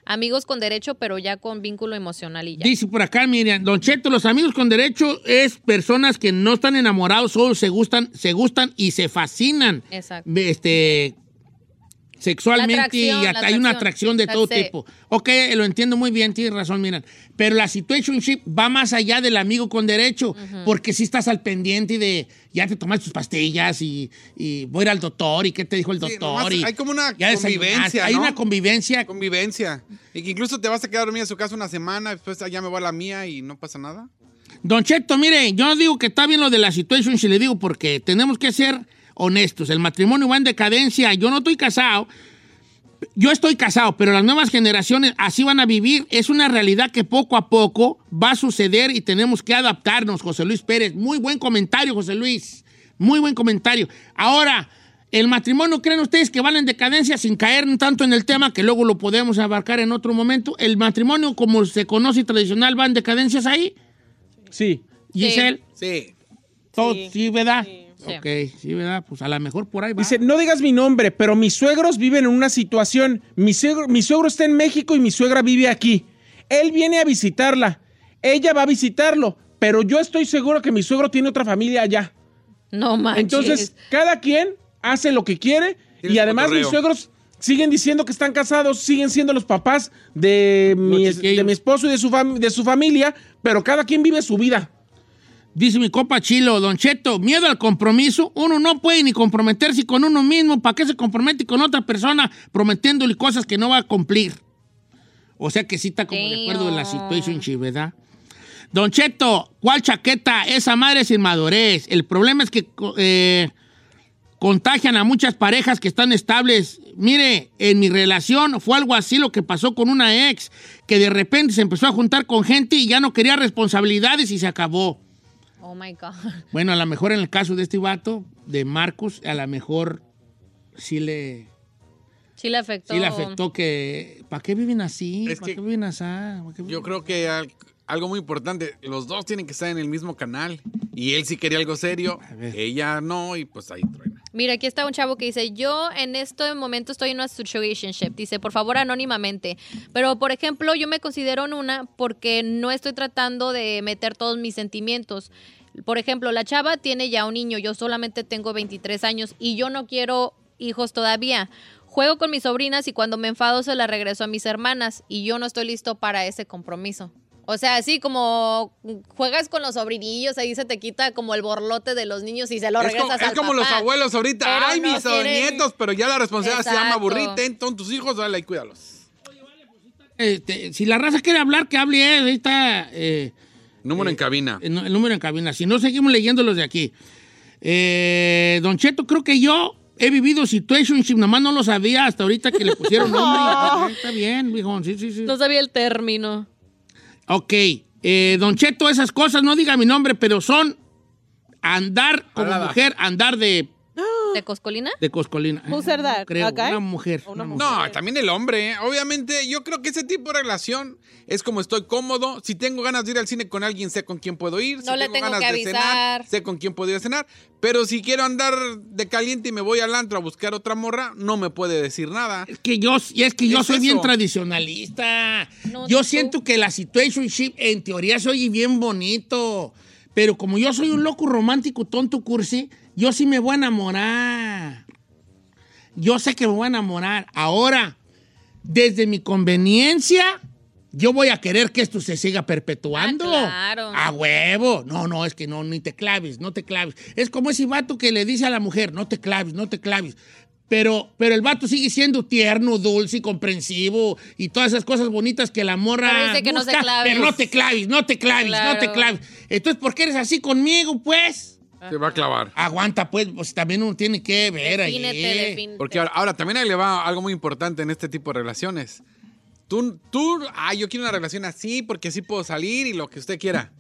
amigos con derecho, pero ya con vínculo emocional y ya. Dice por acá, Miriam, Don Cheto, los amigos con derecho es personas que no están enamorados, solo se gustan, se gustan y se fascinan. Exacto. Este, sexualmente y hasta hay una atracción. de todo That's it. tipo. Ok, lo entiendo muy bien, tienes razón, miran. Pero la situationship va más allá del amigo con derecho, porque si estás al pendiente de ya te tomaste tus pastillas y, y voy a ir al doctor y qué te dijo el Sí, doctor. nomás y hay como una convivencia, Hay una convivencia. Convivencia. Y que incluso te vas a quedar dormida en su casa una semana, después ya me voy a la mía y no pasa nada. Don Cheto, mire, yo digo que está bien lo de la situación, si le digo porque tenemos que ser honestos. El matrimonio va en decadencia. Yo no estoy casado. Yo estoy casado, pero las nuevas generaciones así van a vivir. Es una realidad que poco a poco va a suceder y tenemos que adaptarnos, José Luis Pérez. Muy buen comentario, José Luis. Muy buen comentario. Ahora, el matrimonio, ¿creen ustedes que van en decadencia sin caer tanto en el tema que luego lo podemos abarcar en otro momento? ¿El matrimonio, como se conoce tradicional, va en decadencias ahí? Sí. Giselle, Sí. todo, Sí. sí, ¿verdad? Sí. Ok, sí, ¿verdad? Pues a lo mejor por ahí va. Dice, no digas mi nombre, pero mis suegros viven en una situación. Mi suegro, mi suegro está en México y mi suegra vive aquí. Él viene a visitarla. Ella va a visitarlo, pero yo estoy seguro que mi suegro tiene otra familia allá. No manches. Entonces, cada quien hace lo que quiere y además mis suegros siguen diciendo que están casados, siguen siendo los papás de mi, de mi esposo y de su, de su familia, pero cada quien vive su vida. Dice mi copa Chilo, Don Cheto, miedo al compromiso. Uno no puede ni comprometerse con uno mismo. ¿Para qué se compromete con otra persona prometiéndole cosas que no va a cumplir? O sea que sí está como de acuerdo en la situación, ¿verdad? Don Cheto, ¿cuál chaqueta? Esa madre sin madurez. El problema es que eh, contagian a muchas parejas que están estables. Mire, en mi relación fue algo así lo que pasó con una ex, que de repente se empezó a juntar con gente y ya no quería responsabilidades y se acabó. Oh my God. Bueno, a lo mejor en el caso de este vato, de Marcus, a lo mejor sí le, Sí le afectó. sí le afectó que... ¿Para qué viven así? Es ¿Para que qué viven así? ¿Para qué Yo creo que al- algo muy importante, los dos tienen que estar en el mismo canal. Y él sí quería algo serio, ella no, y pues ahí truena. Mira, aquí está un chavo que dice, yo en este momento estoy en una situationship. Dice, por favor, anónimamente. Pero, por ejemplo, yo me considero en una porque no estoy tratando de meter todos mis sentimientos. Por ejemplo, la chava tiene ya un niño, yo solamente tengo 23 años y yo no quiero hijos todavía. Juego con mis sobrinas y cuando me enfado se la regreso a mis hermanas y yo no estoy listo para ese compromiso. O sea, así como juegas con los sobrinillos, ahí se te quita como el borlote de los niños y se lo Es regresas como, es al como los abuelos ahorita. Pero Ay, no mis quieren- nietos, pero ya la responsabilidad se llama Exacto. burrita. Entonces tus hijos, dale y cuídalos. Este, si la raza quiere hablar, que hable él. Ahí está eh, Número en cabina. el, el número en cabina. Si no, seguimos leyendo los de aquí. Eh, don Cheto, creo que yo he vivido situationship, nomás no lo sabía hasta ahorita que le pusieron nombre. Está bien, viejo. Sí, sí, sí. No sabía el término. Ok, eh, Don Cheto, esas cosas, no diga mi nombre, pero son andar como mujer, andar de, ¿De Coscolina? de coscolina. Who said that? Creo, guy? una mujer. Una. No, también el hombre. ¿eh? Obviamente, yo creo que ese tipo de relación es como estoy cómodo. Si tengo ganas de ir al cine con alguien, sé con quién puedo ir. Si No le tengo ganas que de cenar, avisar. sé con quién puedo ir a cenar. Pero si quiero andar de caliente y me voy al antro a buscar otra morra, no me puede decir nada. Es que yo, y es que yo Es soy bien tradicionalista. No, yo tú. siento que la situationship en teoría se oye bien bonito. Pero como yo soy un loco romántico, tonto, cursi, yo sí me voy a enamorar. Yo sé que me voy a enamorar. Ahora, desde mi conveniencia, yo voy a querer que esto se siga perpetuando. Ah, claro. A huevo. No, no, es que no, ni te claves, no te claves. Es como ese vato que le dice a la mujer, no te claves, no te claves. Pero, pero el vato sigue siendo tierno, dulce y comprensivo y todas esas cosas bonitas que la morra Pero dice que no te claves. Pero no te claves, no te claves, no te Claro. claves. Entonces, ¿por qué eres así conmigo, pues? Se va a clavar. Aguanta, pues, pues también uno tiene que ver ahí. Defínete, defínete. Porque ahora, ahora también ahí le va algo muy importante en este tipo de relaciones. Tú, tú, ah, yo quiero una relación así porque así puedo salir y lo que usted quiera.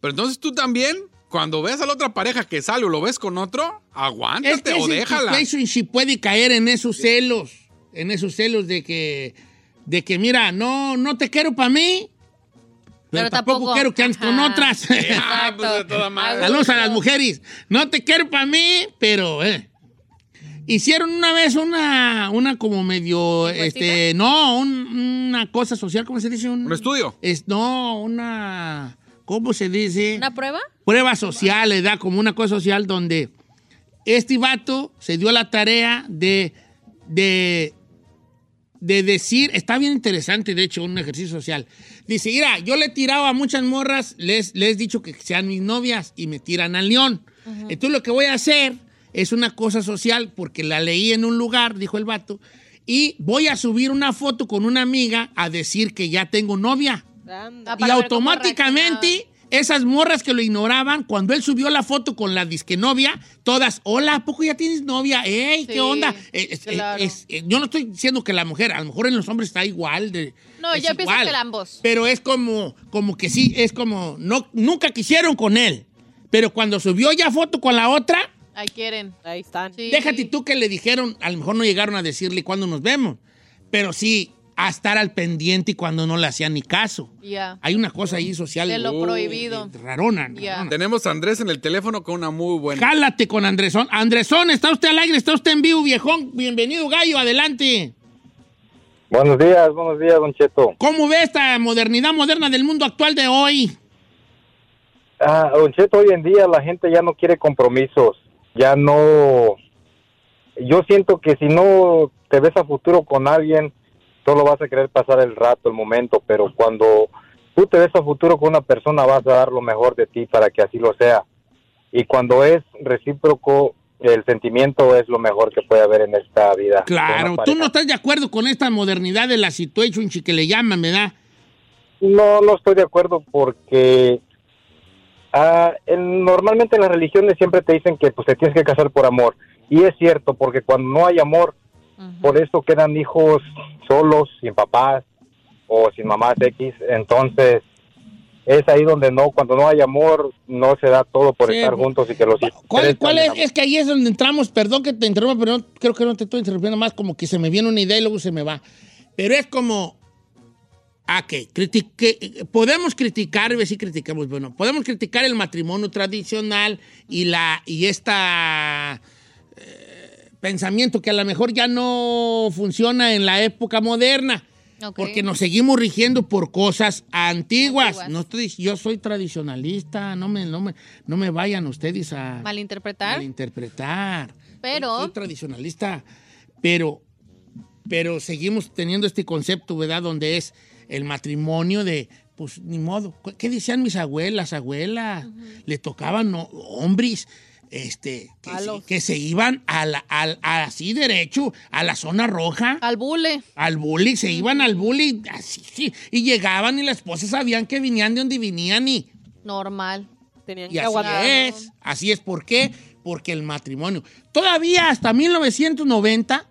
Pero entonces tú también, cuando ves a la otra pareja que sale o lo ves con otro, aguántate Es que o déjala. situationship puede caer en esos celos, en esos celos de que, de que mira, no, no te quiero para mí, pero, Pero tampoco, tampoco. quiero que andes con otras. Ah, pues de toda madre. Saludos a las mujeres. No te quiero para mí, pero eh. hicieron una vez una, una como medio, este, no, un- una cosa social, ¿cómo se dice? Un estudio. Es, no, una, ¿cómo se dice? ¿Una prueba? prueba social, le da como una cosa social donde este vato se dio la tarea de, de, de decir, está bien interesante, de hecho, un ejercicio social. Dice, mira, yo le he tirado a muchas morras, les, les he dicho que sean mis novias y me tiran al león. Entonces lo que voy a hacer es una cosa social, porque la leí en un lugar, dijo el vato, y voy a subir una foto con una amiga a decir que ya tengo novia. Ah, Y cómo automáticamente esas morras que lo ignoraban, cuando él subió la foto con la disque novia, todas, hola, ¿a poco ya tienes novia? ¡Ey, qué Sí, onda! Eh, es- claro. es- eh, yo no estoy diciendo que la mujer, a lo mejor en los hombres está igual. De, No, yo pienso que ambos. Pero es como, como que sí, es como, no, nunca quisieron con él. Pero cuando subió ya foto con la otra, Ahí quieren. Ahí están. Sí. déjate tú que le dijeron, a lo mejor no llegaron a decirle cuándo nos vemos. Pero sí, a estar al pendiente y cuando no le hacían ni caso. Ya. Hay una cosa ahí social. De lo uh, prohibido. Rarona. Ya. rarona. Tenemos a Andrés en el teléfono con una muy buena. Jálate con Andresón. Andresón, está usted al aire, está usted en vivo, viejón. Bienvenido, gallo, adelante. Buenos días, buenos días, Don Cheto. ¿Cómo ve esta modernidad moderna del mundo actual de hoy? Ah, don Cheto, hoy en día la gente ya no quiere compromisos, ya no... Yo siento que si no te ves a futuro con alguien, solo vas a querer pasar el rato, el momento, pero cuando tú te ves a futuro con una persona, vas a dar lo mejor de ti para que así lo sea. Y cuando es recíproco, el sentimiento es lo mejor que puede haber en esta vida. Claro, tú no estás de acuerdo con esta modernidad de la situation que le llaman, ¿verdad? No, no estoy de acuerdo porque ah, en- normalmente en las religiones siempre te dicen que pues te tienes que casar por amor. Y es cierto, porque cuando no hay amor, por eso quedan hijos solos, sin papás o sin mamás X. Entonces, es ahí donde no, cuando no hay amor, no se da todo por Sí, estar juntos y que los hijos ¿Cuál, es? Es que ahí es donde entramos, perdón que te interrumpa, pero no- creo que no te estoy interrumpiendo más, como que se me viene una idea y luego se me va. Pero es como, ah, que critique, podemos criticar, si criticamos, bueno, podemos criticar el matrimonio tradicional y la y esta eh, pensamiento que a lo mejor ya no funciona en la época moderna. Porque nos seguimos rigiendo por cosas antiguas. Antiguas. No estoy, yo soy tradicionalista, no me, no me, no me vayan ustedes a Malinterpretar. malinterpretar. Pero- Soy tradicionalista, pero, pero seguimos teniendo este concepto, ¿verdad? Donde es el matrimonio de, pues ni modo. ¿Qué decían mis abuelas, abuelas? Le tocaban no, hombres. Este, que, se, Malos. que se iban a la- al- así derecho a la zona roja Al bule. al bully, se iban al bully, así, sí, y llegaban y las esposas sabían que venían de donde venían y, Normal. Tenían y que así aguantar. es, así es, ¿por qué? Porque el matrimonio, todavía hasta 1990,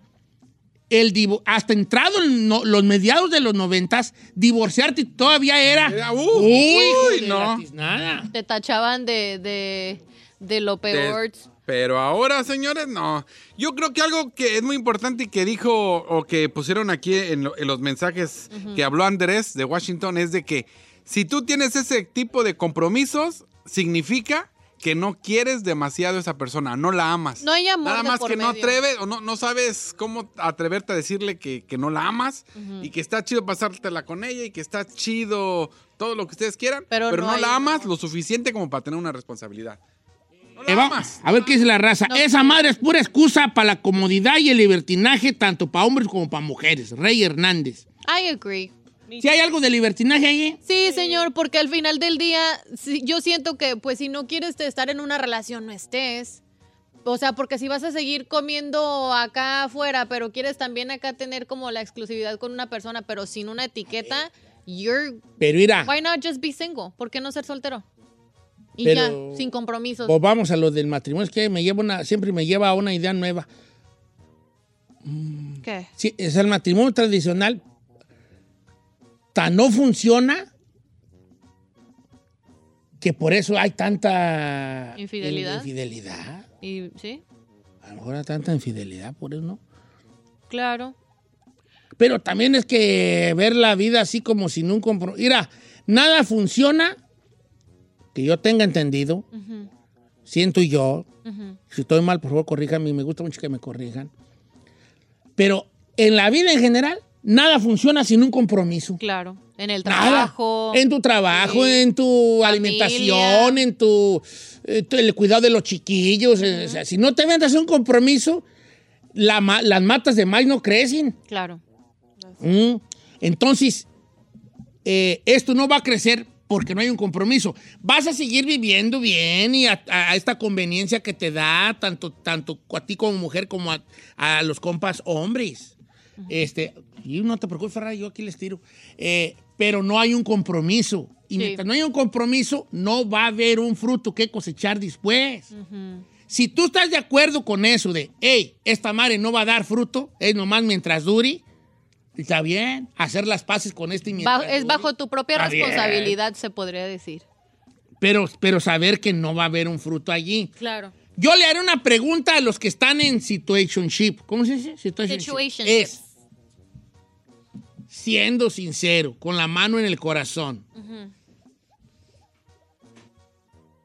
el divo- hasta entrado en no- los mediados de los 90, divorciarte todavía era, Era, uh, uy, uy, no. tiznada. Te tachaban de, de, de lo peor. Pero ahora, señores, no. Yo creo que algo que es muy importante y que dijo o que pusieron aquí en, lo- en los mensajes que habló Andrés de Washington es de que si tú tienes ese tipo de compromisos, significa que no quieres demasiado a esa persona, no la amas. No hay amor Nada más por que no atreves o no, no sabes cómo atreverte a decirle que, que no la amas y que está chido pasártela con ella y que está chido todo lo que ustedes quieran, Pero pero, no la amas amor. lo suficiente como para tener una responsabilidad. Eh, va- amas. a ver qué dice la raza. No Esa madre es pura excusa para la comodidad y el libertinaje, tanto para hombres como para mujeres. Rey Hernández. I agree. Si hay algo de libertinaje ahí, Sí, señor, porque al final del día, yo siento que, pues, si no quieres estar en una relación, no estés. O sea, porque si vas a seguir comiendo acá afuera, pero quieres también acá tener como la exclusividad con una persona, pero sin una etiqueta, you're. pero mira, Why not just be single? ¿Por qué no ser soltero? Y Pero- ya, sin compromisos. pues vamos a lo del matrimonio. Es que me lleva una, siempre me lleva a una idea nueva. ¿Qué? Sí, es el matrimonio tradicional. Tan no funciona que por eso hay tanta Infidelidad. infidelidad. Y, ¿Sí? A lo mejor hay tanta infidelidad, por eso no. Claro. Pero también es que ver la vida así como sin un compromiso. Mira, nada funciona que yo tenga entendido. Siento yo. Si estoy mal, por favor, corríjanme. Me gusta mucho que me corrijan. Pero en la vida en general, nada funciona sin un compromiso. Claro. En el Nada. trabajo. En tu trabajo, Sí. en tu Familia. alimentación, en tu, eh, tu- el cuidado de los chiquillos. eh, o sea, si no te vendas un compromiso, la las matas de maíz no crecen. Claro. Mm. Entonces, eh, esto no va a crecer porque no hay un compromiso. Vas a seguir viviendo bien y a, a esta conveniencia que te da tanto, tanto a ti como mujer como a, a los compas hombres. Este, y no te preocupes, Ferrari, yo aquí les tiro. Eh, pero no hay un compromiso. Y mientras no haya un compromiso, no va a haber un fruto que cosechar después. Si tú estás de acuerdo con eso de, hey, esta madre no va a dar fruto, es nomás mientras dure, está bien, hacer las paces con este mientras Ba- es bajo tu propia Está bien. responsabilidad, se podría decir. Pero, pero saber que no va a haber un fruto allí. Claro. Yo le haré una pregunta a los que están en situationship. ¿Cómo se dice? Situationship. Situationship. Es siendo sincero, con la mano en el corazón.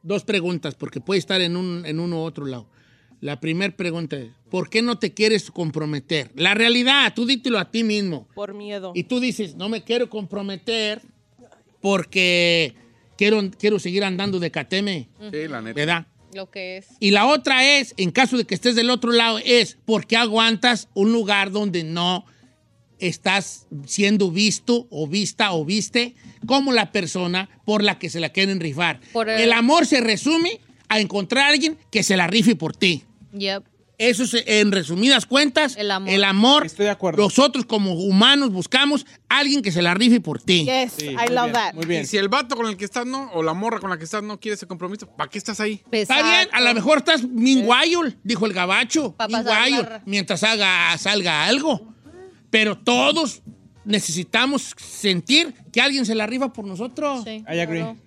Dos preguntas, porque puede estar en, un, en uno u otro lado. La primera pregunta es, ¿por qué no te quieres comprometer? La realidad, tú dítelo a ti mismo. Por miedo. Y tú dices, no me quiero comprometer porque quiero, quiero seguir andando de cateme, Sí, la neta. ¿verdad? Lo que es. Y la otra es, en caso de que estés del otro lado, es ¿por qué aguantas un lugar donde no estás siendo visto o vista o viste como la persona por la que se la quieren rifar? Por el- el... amor se resume a encontrar a alguien que se la rife por ti. Yep. Eso es, en resumidas cuentas, El amor. el amor, Estoy de acuerdo. nosotros como humanos buscamos a alguien que se la rife por ti. Yes, Sí, I muy love bien, that. Muy bien. Y si el vato con el que estás no, o la morra con la que estás no quiere ese compromiso, ¿para qué estás ahí? Está bien, a lo mejor estás minguayol, dijo el gabacho. Minguayol, mientras haga, salga algo. Pero todos necesitamos sentir que alguien se la rifa por nosotros. Sí, I agree. claro.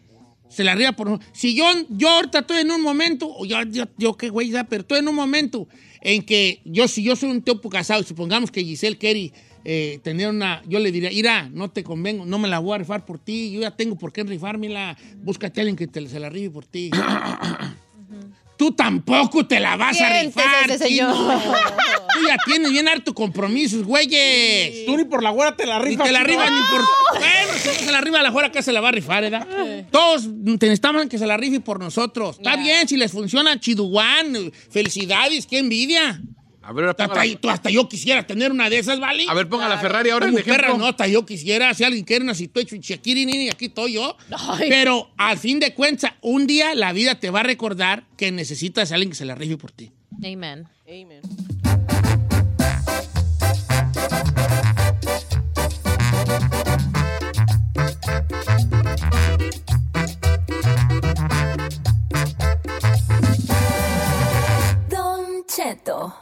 Se la rifa por. Si yo, yo ahorita estoy en un momento, yo, yo, yo qué güey, ya, pero estoy en un momento en que yo, si yo soy un tipo casado, supongamos que Giselle Kerry eh, tener una, yo le diría, ira, no te convengo, no me la voy a rifar por ti, yo ya tengo por qué rifármela, búscate a alguien que te, se la rife por ti. Tú tampoco te la vas a rifar, ese señor. Tú ya tienes bien harto compromisos, güeyes. Tú ni por la güera te la Ni rifas. te la rifas ni por. Bueno, si no se la rifa a la fuera que se la va a rifar, ¿verdad? Todos necesitamos que se la rife por nosotros. Está bien, si les funciona, chiduguán, felicidades, qué envidia. A ver, Hasta, la, tú- hasta yo quisiera tener una de esas, ¿vale? a ver, ponga la Ferrari ahora de ejemplo. perra, no, hasta yo quisiera. Si alguien quiere una situación, Shakiri, ni aquí estoy yo. Pero al fin de cuentas, un día la vida te va a recordar que necesitas a alguien que se la rife por ti. Amen. Amen. Don Cheto.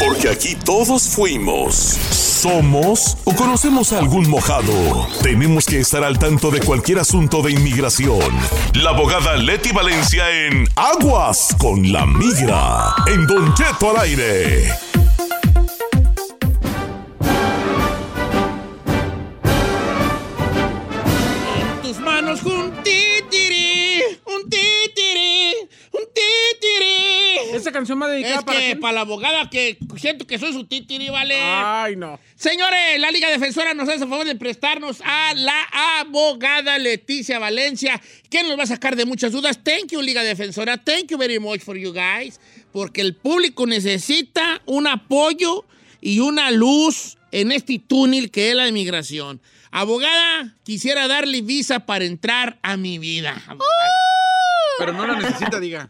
Porque aquí todos fuimos, somos o conocemos a algún mojado. Tenemos que estar al tanto de cualquier asunto de inmigración. La abogada Leti Valencia en Aguas con la Migra. En Don Cheto al aire. Esta canción va dedicada Es para que quién? para la abogada que siento que soy su titiri, ¿vale? Ay, no. Señores, la Liga Defensora nos hace el favor de prestarnos a la abogada Leticia Valencia, que nos va a sacar de muchas dudas. Thank you, Liga Defensora. Thank you very much for you guys. Porque el público necesita un apoyo y una luz en este túnel que es la inmigración. Abogada, quisiera darle visa para entrar a mi vida. Pero no la necesita, diga.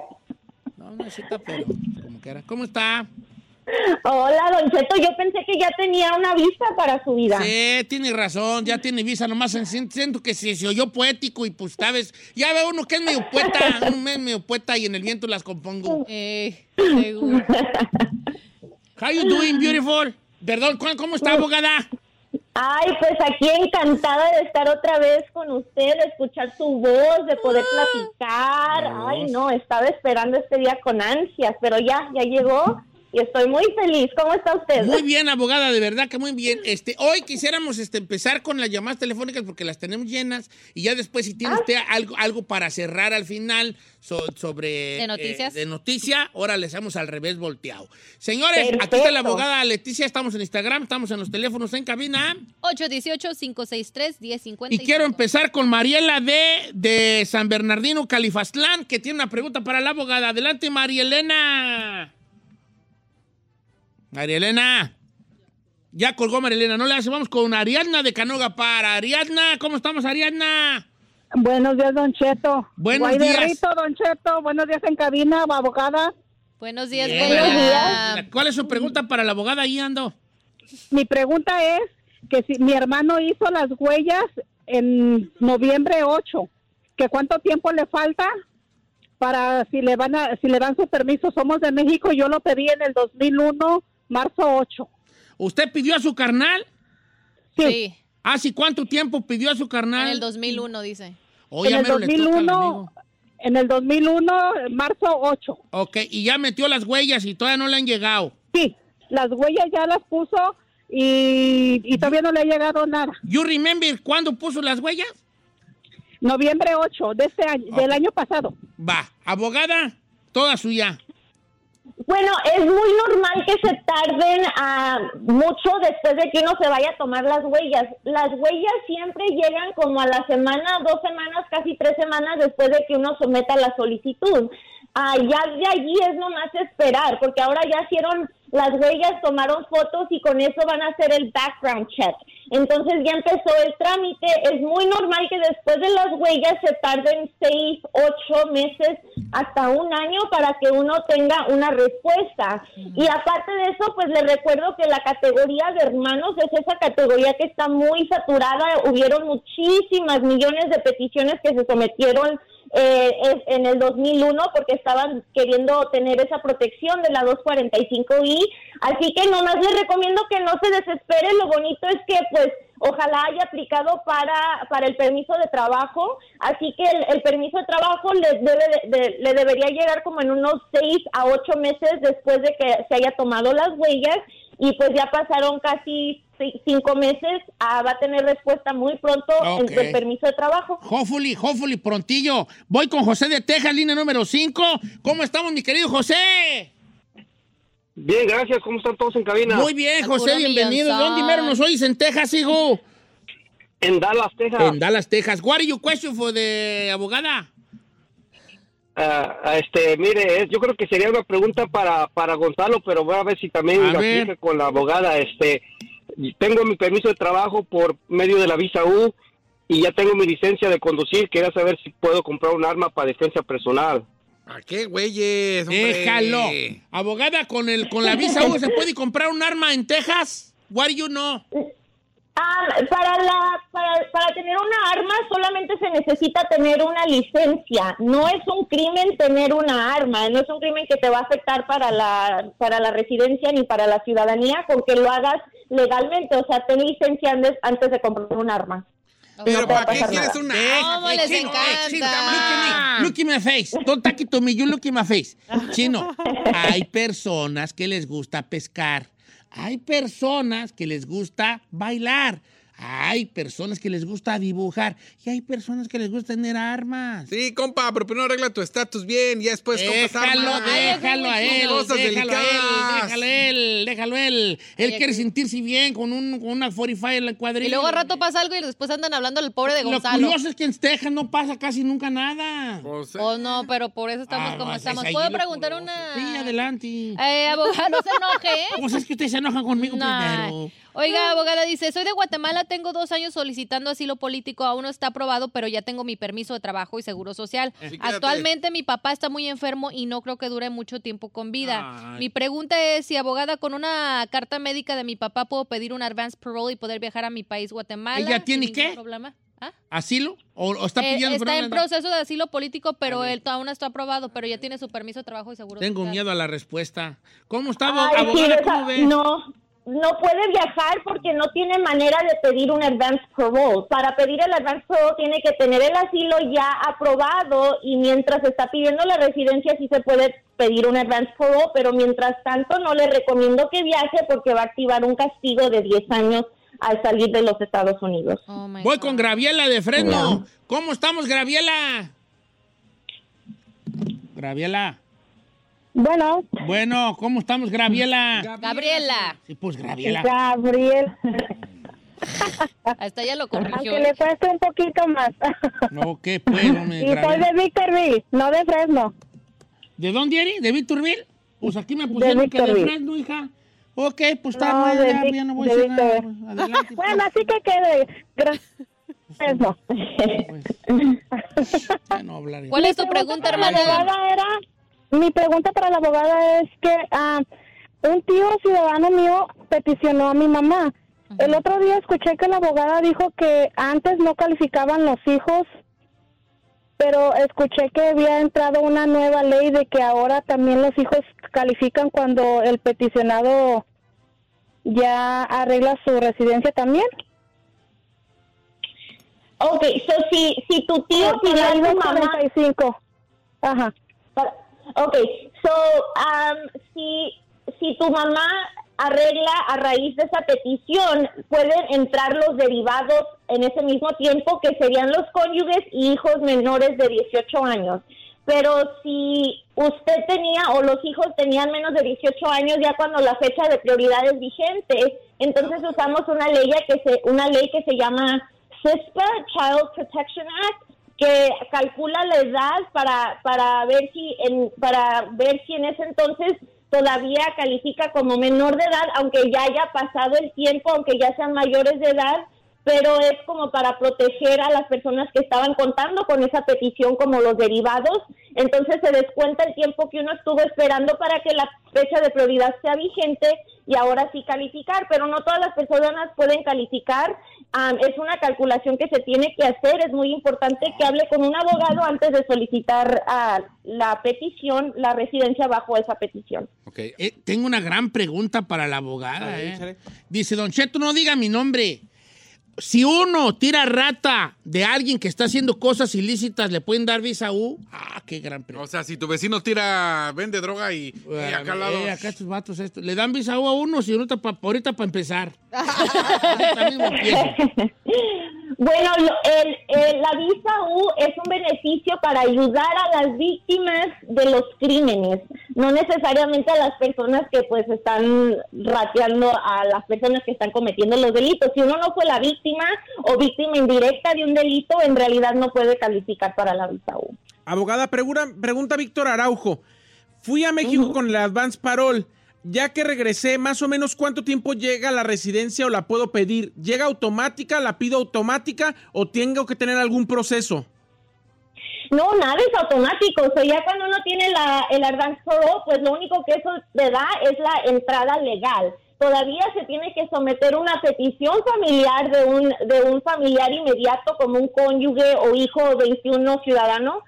No necesita, pero como quiera. ¿Cómo está? Hola, Don Cheto, yo pensé que ya tenía una vista para su vida. Sí, tiene razón, ya tiene visa, nomás en- siento que se, se oyó poético y pues, ¿sabes? Ya veo uno que es medio poeta, un es medio poeta y en el viento las compongo. Eh, seguro. How you doing, beautiful? Perdón, ¿cómo- ¿cómo está, abogada? Ay, pues aquí encantada de estar otra vez con usted, de escuchar su voz, de poder platicar. Ay, no, estaba esperando este día con ansias, pero ya, ya llegó y estoy muy feliz. ¿Cómo está usted? Muy bien, abogada, de verdad que muy bien. Este, hoy quisiéramos este, empezar con las llamadas telefónicas porque las tenemos llenas y ya después si Ah. tiene usted algo, algo para cerrar al final so- sobre... ¿De noticias? eh, de noticia, ahora le hacemos al revés volteado. Señores, aquí está la abogada Leticia, estamos en Instagram, estamos en los teléfonos en cabina. 818-563-1050. Y quiero empezar con Mariela de, de San Bernardino, Califastlán, que tiene una pregunta para la abogada. Adelante, María Elena. María Elena. Ya colgó María Elena, no le hace. Vamos con Ariadna de Canoga para. Ariadna, ¿cómo estamos, Ariadna? Buenos días, Don Cheto. Buenos días. Rito, Don Cheto. Buenos días en cabina, abogada. Buenos días, Bien, buenos días. ¿Cuál es su pregunta para la abogada? Ahí ando. Mi pregunta es que si mi hermano hizo las huellas en noviembre 8, que cuánto tiempo le falta para si le van a si le dan su permiso. Somos de México, yo lo pedí en el 2001, marzo 8. ¿Usted pidió a su carnal? Sí. ¿Hace cuánto tiempo pidió a su carnal? En el 2001, dice. Oh, en el mero le toca al 2001, amigo. en el 2001, marzo 8. Ok, y ya metió las huellas y todavía no le han llegado. Sí, las huellas ya las puso y, y todavía no le ha llegado nada. ¿You remember cuándo puso las huellas? Noviembre 8 de este año, del año pasado. Va, abogada, toda suya. Bueno, es muy normal que se tarden ah, mucho después de que uno se vaya a tomar las huellas. Las huellas siempre llegan como a la semana, dos semanas, casi tres semanas después de que uno someta la solicitud. Ah, ya de allí es nomás esperar, porque ahora ya hicieron las huellas, tomaron fotos y con eso van a hacer el background check. Entonces ya empezó el trámite. Es muy normal que después de las huellas se tarden seis, ocho meses, hasta un año para que uno tenga una respuesta. Y aparte de eso, pues le recuerdo que la categoría de hermanos es esa categoría que está muy saturada. Hubieron muchísimas millones de peticiones que se sometieron eh, en el 2001 porque estaban queriendo tener esa protección de la 245i. Así que nomás les recomiendo que no se desesperen. Lo bonito es que pues ojalá haya aplicado para, para el permiso de trabajo. Así que el, permiso de trabajo le, debe de- le debería llegar como en unos seis a ocho meses después de que se haya tomado las huellas. Y pues ya pasaron casi cinco meses. Ah, va a tener respuesta muy pronto en- Ok. del permiso de trabajo. Hopefully, hopefully, prontillo. Voy con José de Texas, línea número 5. ¿Cómo estamos, mi querido José? Bien, gracias. ¿Cómo están todos en cabina? Muy bien, José, bienvenido. ¿De dónde mero nos oyes en Texas, hijo? En Dallas, Texas. En Dallas, Texas. What are your question for the abogada? Ah, ah, este, mire, es- yo creo que sería una pregunta para, para Gonzalo, pero voy a ver si también A la ver. aplica con la abogada. Este, tengo mi permiso de trabajo por medio de la visa U y ya tengo mi licencia de conducir. Quería saber si puedo comprar un arma para defensa personal. ¿A qué, güeyes? hombre? Déjalo. Abogada, con, el, con la visa U, ¿se puede comprar un arma en Texas? What do you know? Ah, para, la, para, para tener una arma solamente se necesita tener una licencia. No es un crimen tener una arma, no es un crimen que te va a afectar para la, para la residencia ni para la ciudadanía con que lo hagas legalmente. O sea, ten licencia antes, antes de comprar un arma. Pero No ¿para qué quieres una ¿Cómo les chino, encanta? chino, look at me, look at my face. Don't it to me, you look at my face. Chino, hay personas que les gusta pescar. Hay personas que les gusta bailar. Hay personas que les gusta dibujar. Y hay personas que les gusta tener armas. Sí, compa, pero primero arregla tu estatus bien y ya después compras Déjalo, armas. déjalo a él, Cosas déjalo a él, déjalo a él, déjalo a él. Él quiere sentirse bien con, un, con una 45 en la cuadrilla. Y luego al rato pasa algo y después andan hablando del pobre de Lo Gonzalo. curioso es que en Texas no pasa casi nunca nada. Oh, no, pero por eso estamos Ah, como estamos. es ¿Puedo lo preguntar una...? Sí, adelante. Eh, abogada, no se enoje, ¿eh? Pues es que ustedes se enojan conmigo Nah. primero. Oiga, abogada, dice, soy de Guatemala, tengo dos años solicitando asilo político, aún no está aprobado, pero ya tengo mi permiso de trabajo y seguro social. Sí. Actualmente mi papá está muy enfermo y no creo que dure mucho tiempo con vida. Ay. Mi pregunta es si, abogada, con una carta médica de mi papá puedo pedir un advance parole y poder viajar a mi país, Guatemala. ¿Ella tiene qué? problema? ¿Ah? ¿Asilo? ¿O, o está Eh, pidiendo está perdón, en proceso de asilo político, pero él aún no está aprobado, pero ya tiene su permiso de trabajo y seguro Tengo social. miedo a la respuesta. ¿Cómo está, Ay, sí, abogada? esa- ¿Cómo ves? No, no puede viajar porque no tiene manera de pedir un advance parole. Para pedir el advance parole tiene que tener el asilo ya aprobado y mientras está pidiendo la residencia sí se puede pedir un advance parole, pero mientras tanto no le recomiendo que viaje porque va a activar un castigo de 10 años al salir de los Estados Unidos. Voy con Graviela de Fresno. ¿Cómo estamos, Graviela? Graviela. Bueno. Bueno, ¿cómo estamos, Graviela? Gabriela. Sí, pues Graviela. Gabriel. Hasta ella lo corrigió. Aunque le cueste un poquito más. No, ¿qué pues, hombre, Y soy de Victorville, no de Fresno. ¿De dónde eres? ¿De Victorville? Pues aquí me pusieron que de. Fresno, hija. Ok, pues está No, bueno, de ya, ya no voy a de decir nada. Pues, Adelante. Bueno, así que quede. Gra- Fresno. Ya no hablaré. ¿Cuál es tu pregunta, la hermana? abogada era, mi pregunta para la abogada es que ah, un tío ciudadano mío peticionó a mi mamá. El otro día escuché que la abogada dijo que antes no calificaban los hijos, pero escuché que había entrado una nueva ley de que ahora también los hijos califican cuando el peticionado ya arregla su residencia también. Ok, so si, si tu tío pidió a tu mamá... 45. Ajá. Ok, so, um, si, si tu mamá arregla a raíz de esa petición, pueden entrar los derivados en ese mismo tiempo, que serían los cónyuges y hijos menores de 18 años. Pero si usted tenía o los hijos tenían menos de 18 años, ya cuando la fecha de prioridad es vigente, entonces usamos una ley que se, una ley que se llama CISPA, Child Protection Act, que calcula la edad para, para ver si en, para ver si en ese entonces todavía califica como menor de edad, aunque ya haya pasado el tiempo, aunque ya sean mayores de edad, pero es como para proteger a las personas que estaban contando con esa petición como los derivados. Entonces se descuenta el tiempo que uno estuvo esperando para que la fecha de prioridad sea vigente y ahora sí calificar, pero no todas las personas pueden calificar. Es una calculación que se tiene que hacer. Es muy importante que hable con un abogado antes de solicitar la petición, la residencia bajo esa petición. Eh, tengo una gran pregunta para la abogada. eh. Dice, Don Cheto, no diga mi nombre. Si uno tira rata de alguien que está haciendo cosas ilícitas, ¿le pueden dar visa U? Ah, qué gran pregunta. O sea, si tu vecino tira, vende droga y, y acá al lado. Eh, acá estos vatos, esto. ¿Le dan visa U a uno? Si ahorita para ahorita pa empezar. Ahorita mismo. Bueno, lo- el- el- la visa U es un beneficio para ayudar a las víctimas de los crímenes, no necesariamente a las personas que pues están rateando a las personas que están cometiendo los delitos. Si uno no fue la víctima o víctima indirecta de un delito, en realidad no puede calificar para la visa U. Abogada, pregunta, pregunta Víctor Araujo. Fui a México con el Advance Parol. Ya que regresé, más o menos cuánto tiempo llega la residencia o la puedo pedir. ¿Llega automática, la pido automática o tengo que tener algún proceso? No, nada es automático. O sea, ya cuando uno tiene la, el advance parole, pues lo único que eso te da es la entrada legal. Todavía se tiene que someter una petición familiar de un, de un familiar inmediato como un cónyuge o hijo 21 ciudadano.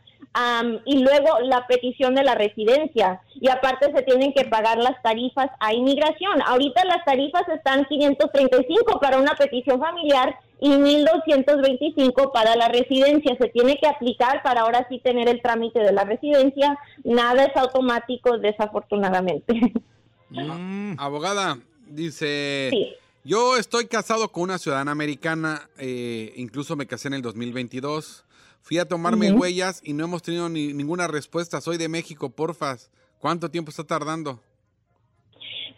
y luego la petición de la residencia. Y aparte se tienen que pagar las tarifas a inmigración. Ahorita las tarifas están 535 para una petición familiar y 1.225 para la residencia. Se tiene que aplicar para ahora sí tener el trámite de la residencia. Nada es automático, desafortunadamente. Mm. Abogada, dice, Sí. yo estoy casado con una ciudadana americana, eh, incluso me casé en el 2022. Fui a tomarme huellas y no hemos tenido ni- ninguna respuesta. Soy de México, porfas. ¿Cuánto tiempo está tardando?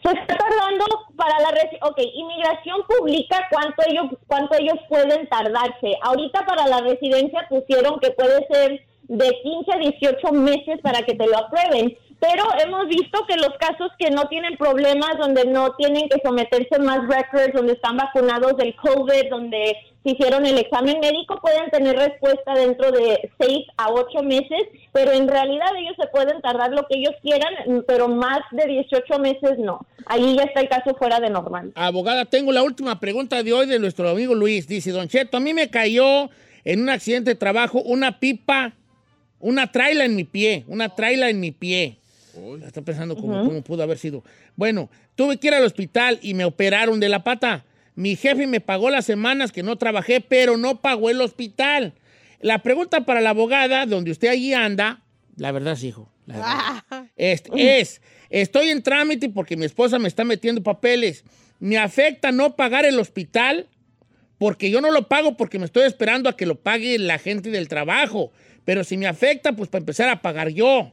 Se está tardando para la ok, inmigración publica cuánto ellos cuánto ellos pueden tardarse. Ahorita para la residencia pusieron que puede ser de 15 a 18 meses para que te lo aprueben, pero hemos visto que los casos que no tienen problemas, donde no tienen que someterse más records, donde están vacunados del COVID, donde se hicieron el examen médico, pueden tener respuesta dentro de 6 a 8 meses, pero en realidad ellos se pueden tardar lo que ellos quieran, pero más de 18 meses no. Ahí ya está el caso fuera de normal. Abogada, tengo la última pregunta de hoy de nuestro amigo Luis. Dice, Don Cheto, a mí me cayó en un accidente de trabajo una pipa, una traila en mi pie, una traila en mi pie. Está pensando cómo, pudo haber sido. Bueno, tuve que ir al hospital y me operaron de la pata. Mi jefe me pagó las semanas que no trabajé, pero no pagó el hospital. La pregunta para la abogada, donde usted allí anda, la verdad sí, hijo. la verdad. Es, es, estoy en trámite porque mi esposa me está metiendo papeles. ¿Me afecta no pagar el hospital? Porque yo no lo pago porque me estoy esperando a que lo pague la gente del trabajo. Pero si me afecta, pues para empezar a pagar yo.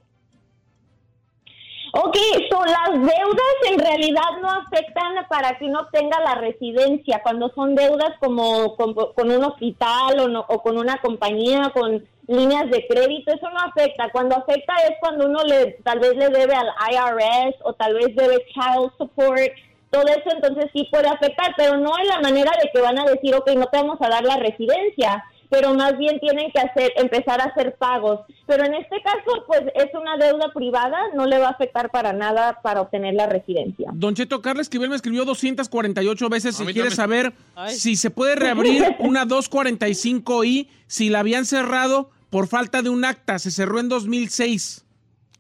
Ok, so las deudas en realidad no afectan para que uno tenga la residencia. Cuando son deudas como con, un hospital o, no- o con una compañía, con líneas de crédito, eso no afecta. Cuando afecta es cuando uno le tal vez le debe al IRS o tal vez debe child support. Todo eso entonces sí puede afectar, pero no en la manera de que van a decir, ok, no te vamos a dar la residencia, pero más bien tienen que hacer, empezar a hacer pagos. Pero en este caso, pues es una deuda privada, no le va a afectar para nada para obtener la residencia. Don Cheto, Carla Esquivel me escribió 248 veces mí quiere saber si se puede reabrir una 245i si la habían cerrado por falta de un acta. Se cerró en 2006.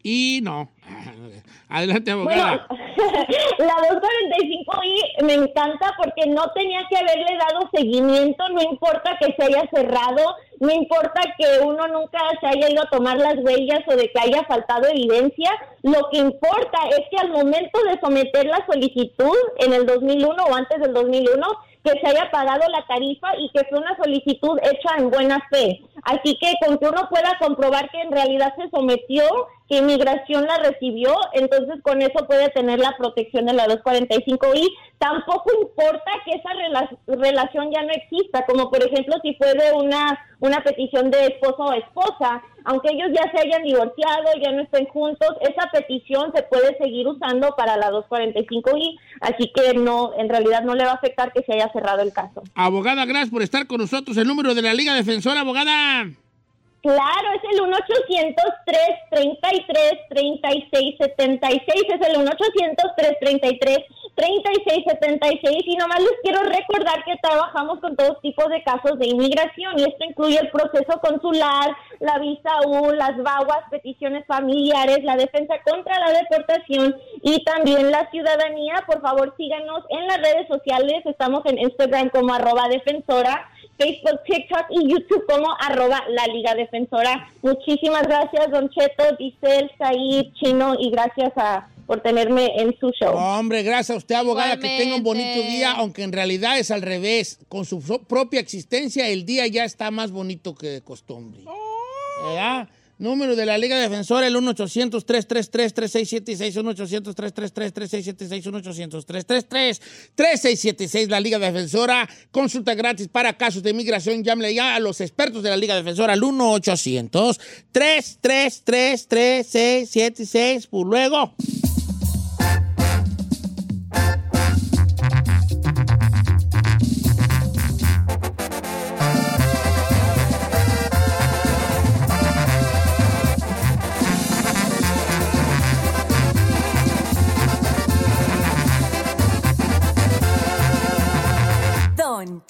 Y no. Adelante, Bueno, abogada. la 245i me encanta porque no tenía que haberle dado seguimiento, no importa que se haya cerrado, no importa que uno nunca se haya ido a tomar las huellas o de que haya faltado evidencia, lo que importa es que al momento de someter la solicitud en el 2001 o antes del 2001, que se haya pagado la tarifa y que fue una solicitud hecha en buena fe. Así que con que uno pueda comprobar que en realidad se sometió, inmigración la recibió, entonces con eso puede tener la protección de la 245i. Tampoco importa que esa rela- relación ya no exista, como por ejemplo si fue de una, una petición de esposo o esposa, aunque ellos ya se hayan divorciado, ya no estén juntos, esa petición se puede seguir usando para la 245i, así que no, en realidad no le va a afectar que se haya cerrado el caso. Abogada, gracias por estar con nosotros. El número de la Liga Defensora, abogada. Claro, es el 1-800-333-3676. Es el 1-800-333-3676. Y nomás les quiero recordar que trabajamos con todos tipos de casos de inmigración y esto incluye el proceso consular, la visa U, las vaguas, peticiones familiares, la defensa contra la deportación y también la ciudadanía. Por favor, síganos en las redes sociales. Estamos en Instagram como arroba defensora. Facebook, TikTok y YouTube como arroba la Liga Defensora. Muchísimas gracias, Don Cheto, Giselle, Said, Chino, y gracias a, por tenerme en su show. Hombre, gracias a usted, abogada, que tenga un bonito día, aunque en realidad es al revés. Con su so- propia existencia, el día ya está más bonito que de costumbre. ¿Verdad? Número de la Liga Defensora, el 1-800-333-3676, 1-800-333-3676, 1-800-333-3676, la Liga Defensora. Consulta gratis para casos de inmigración. Llámale ya a los expertos de la Liga Defensora al 1-800-333-3676. Por luego.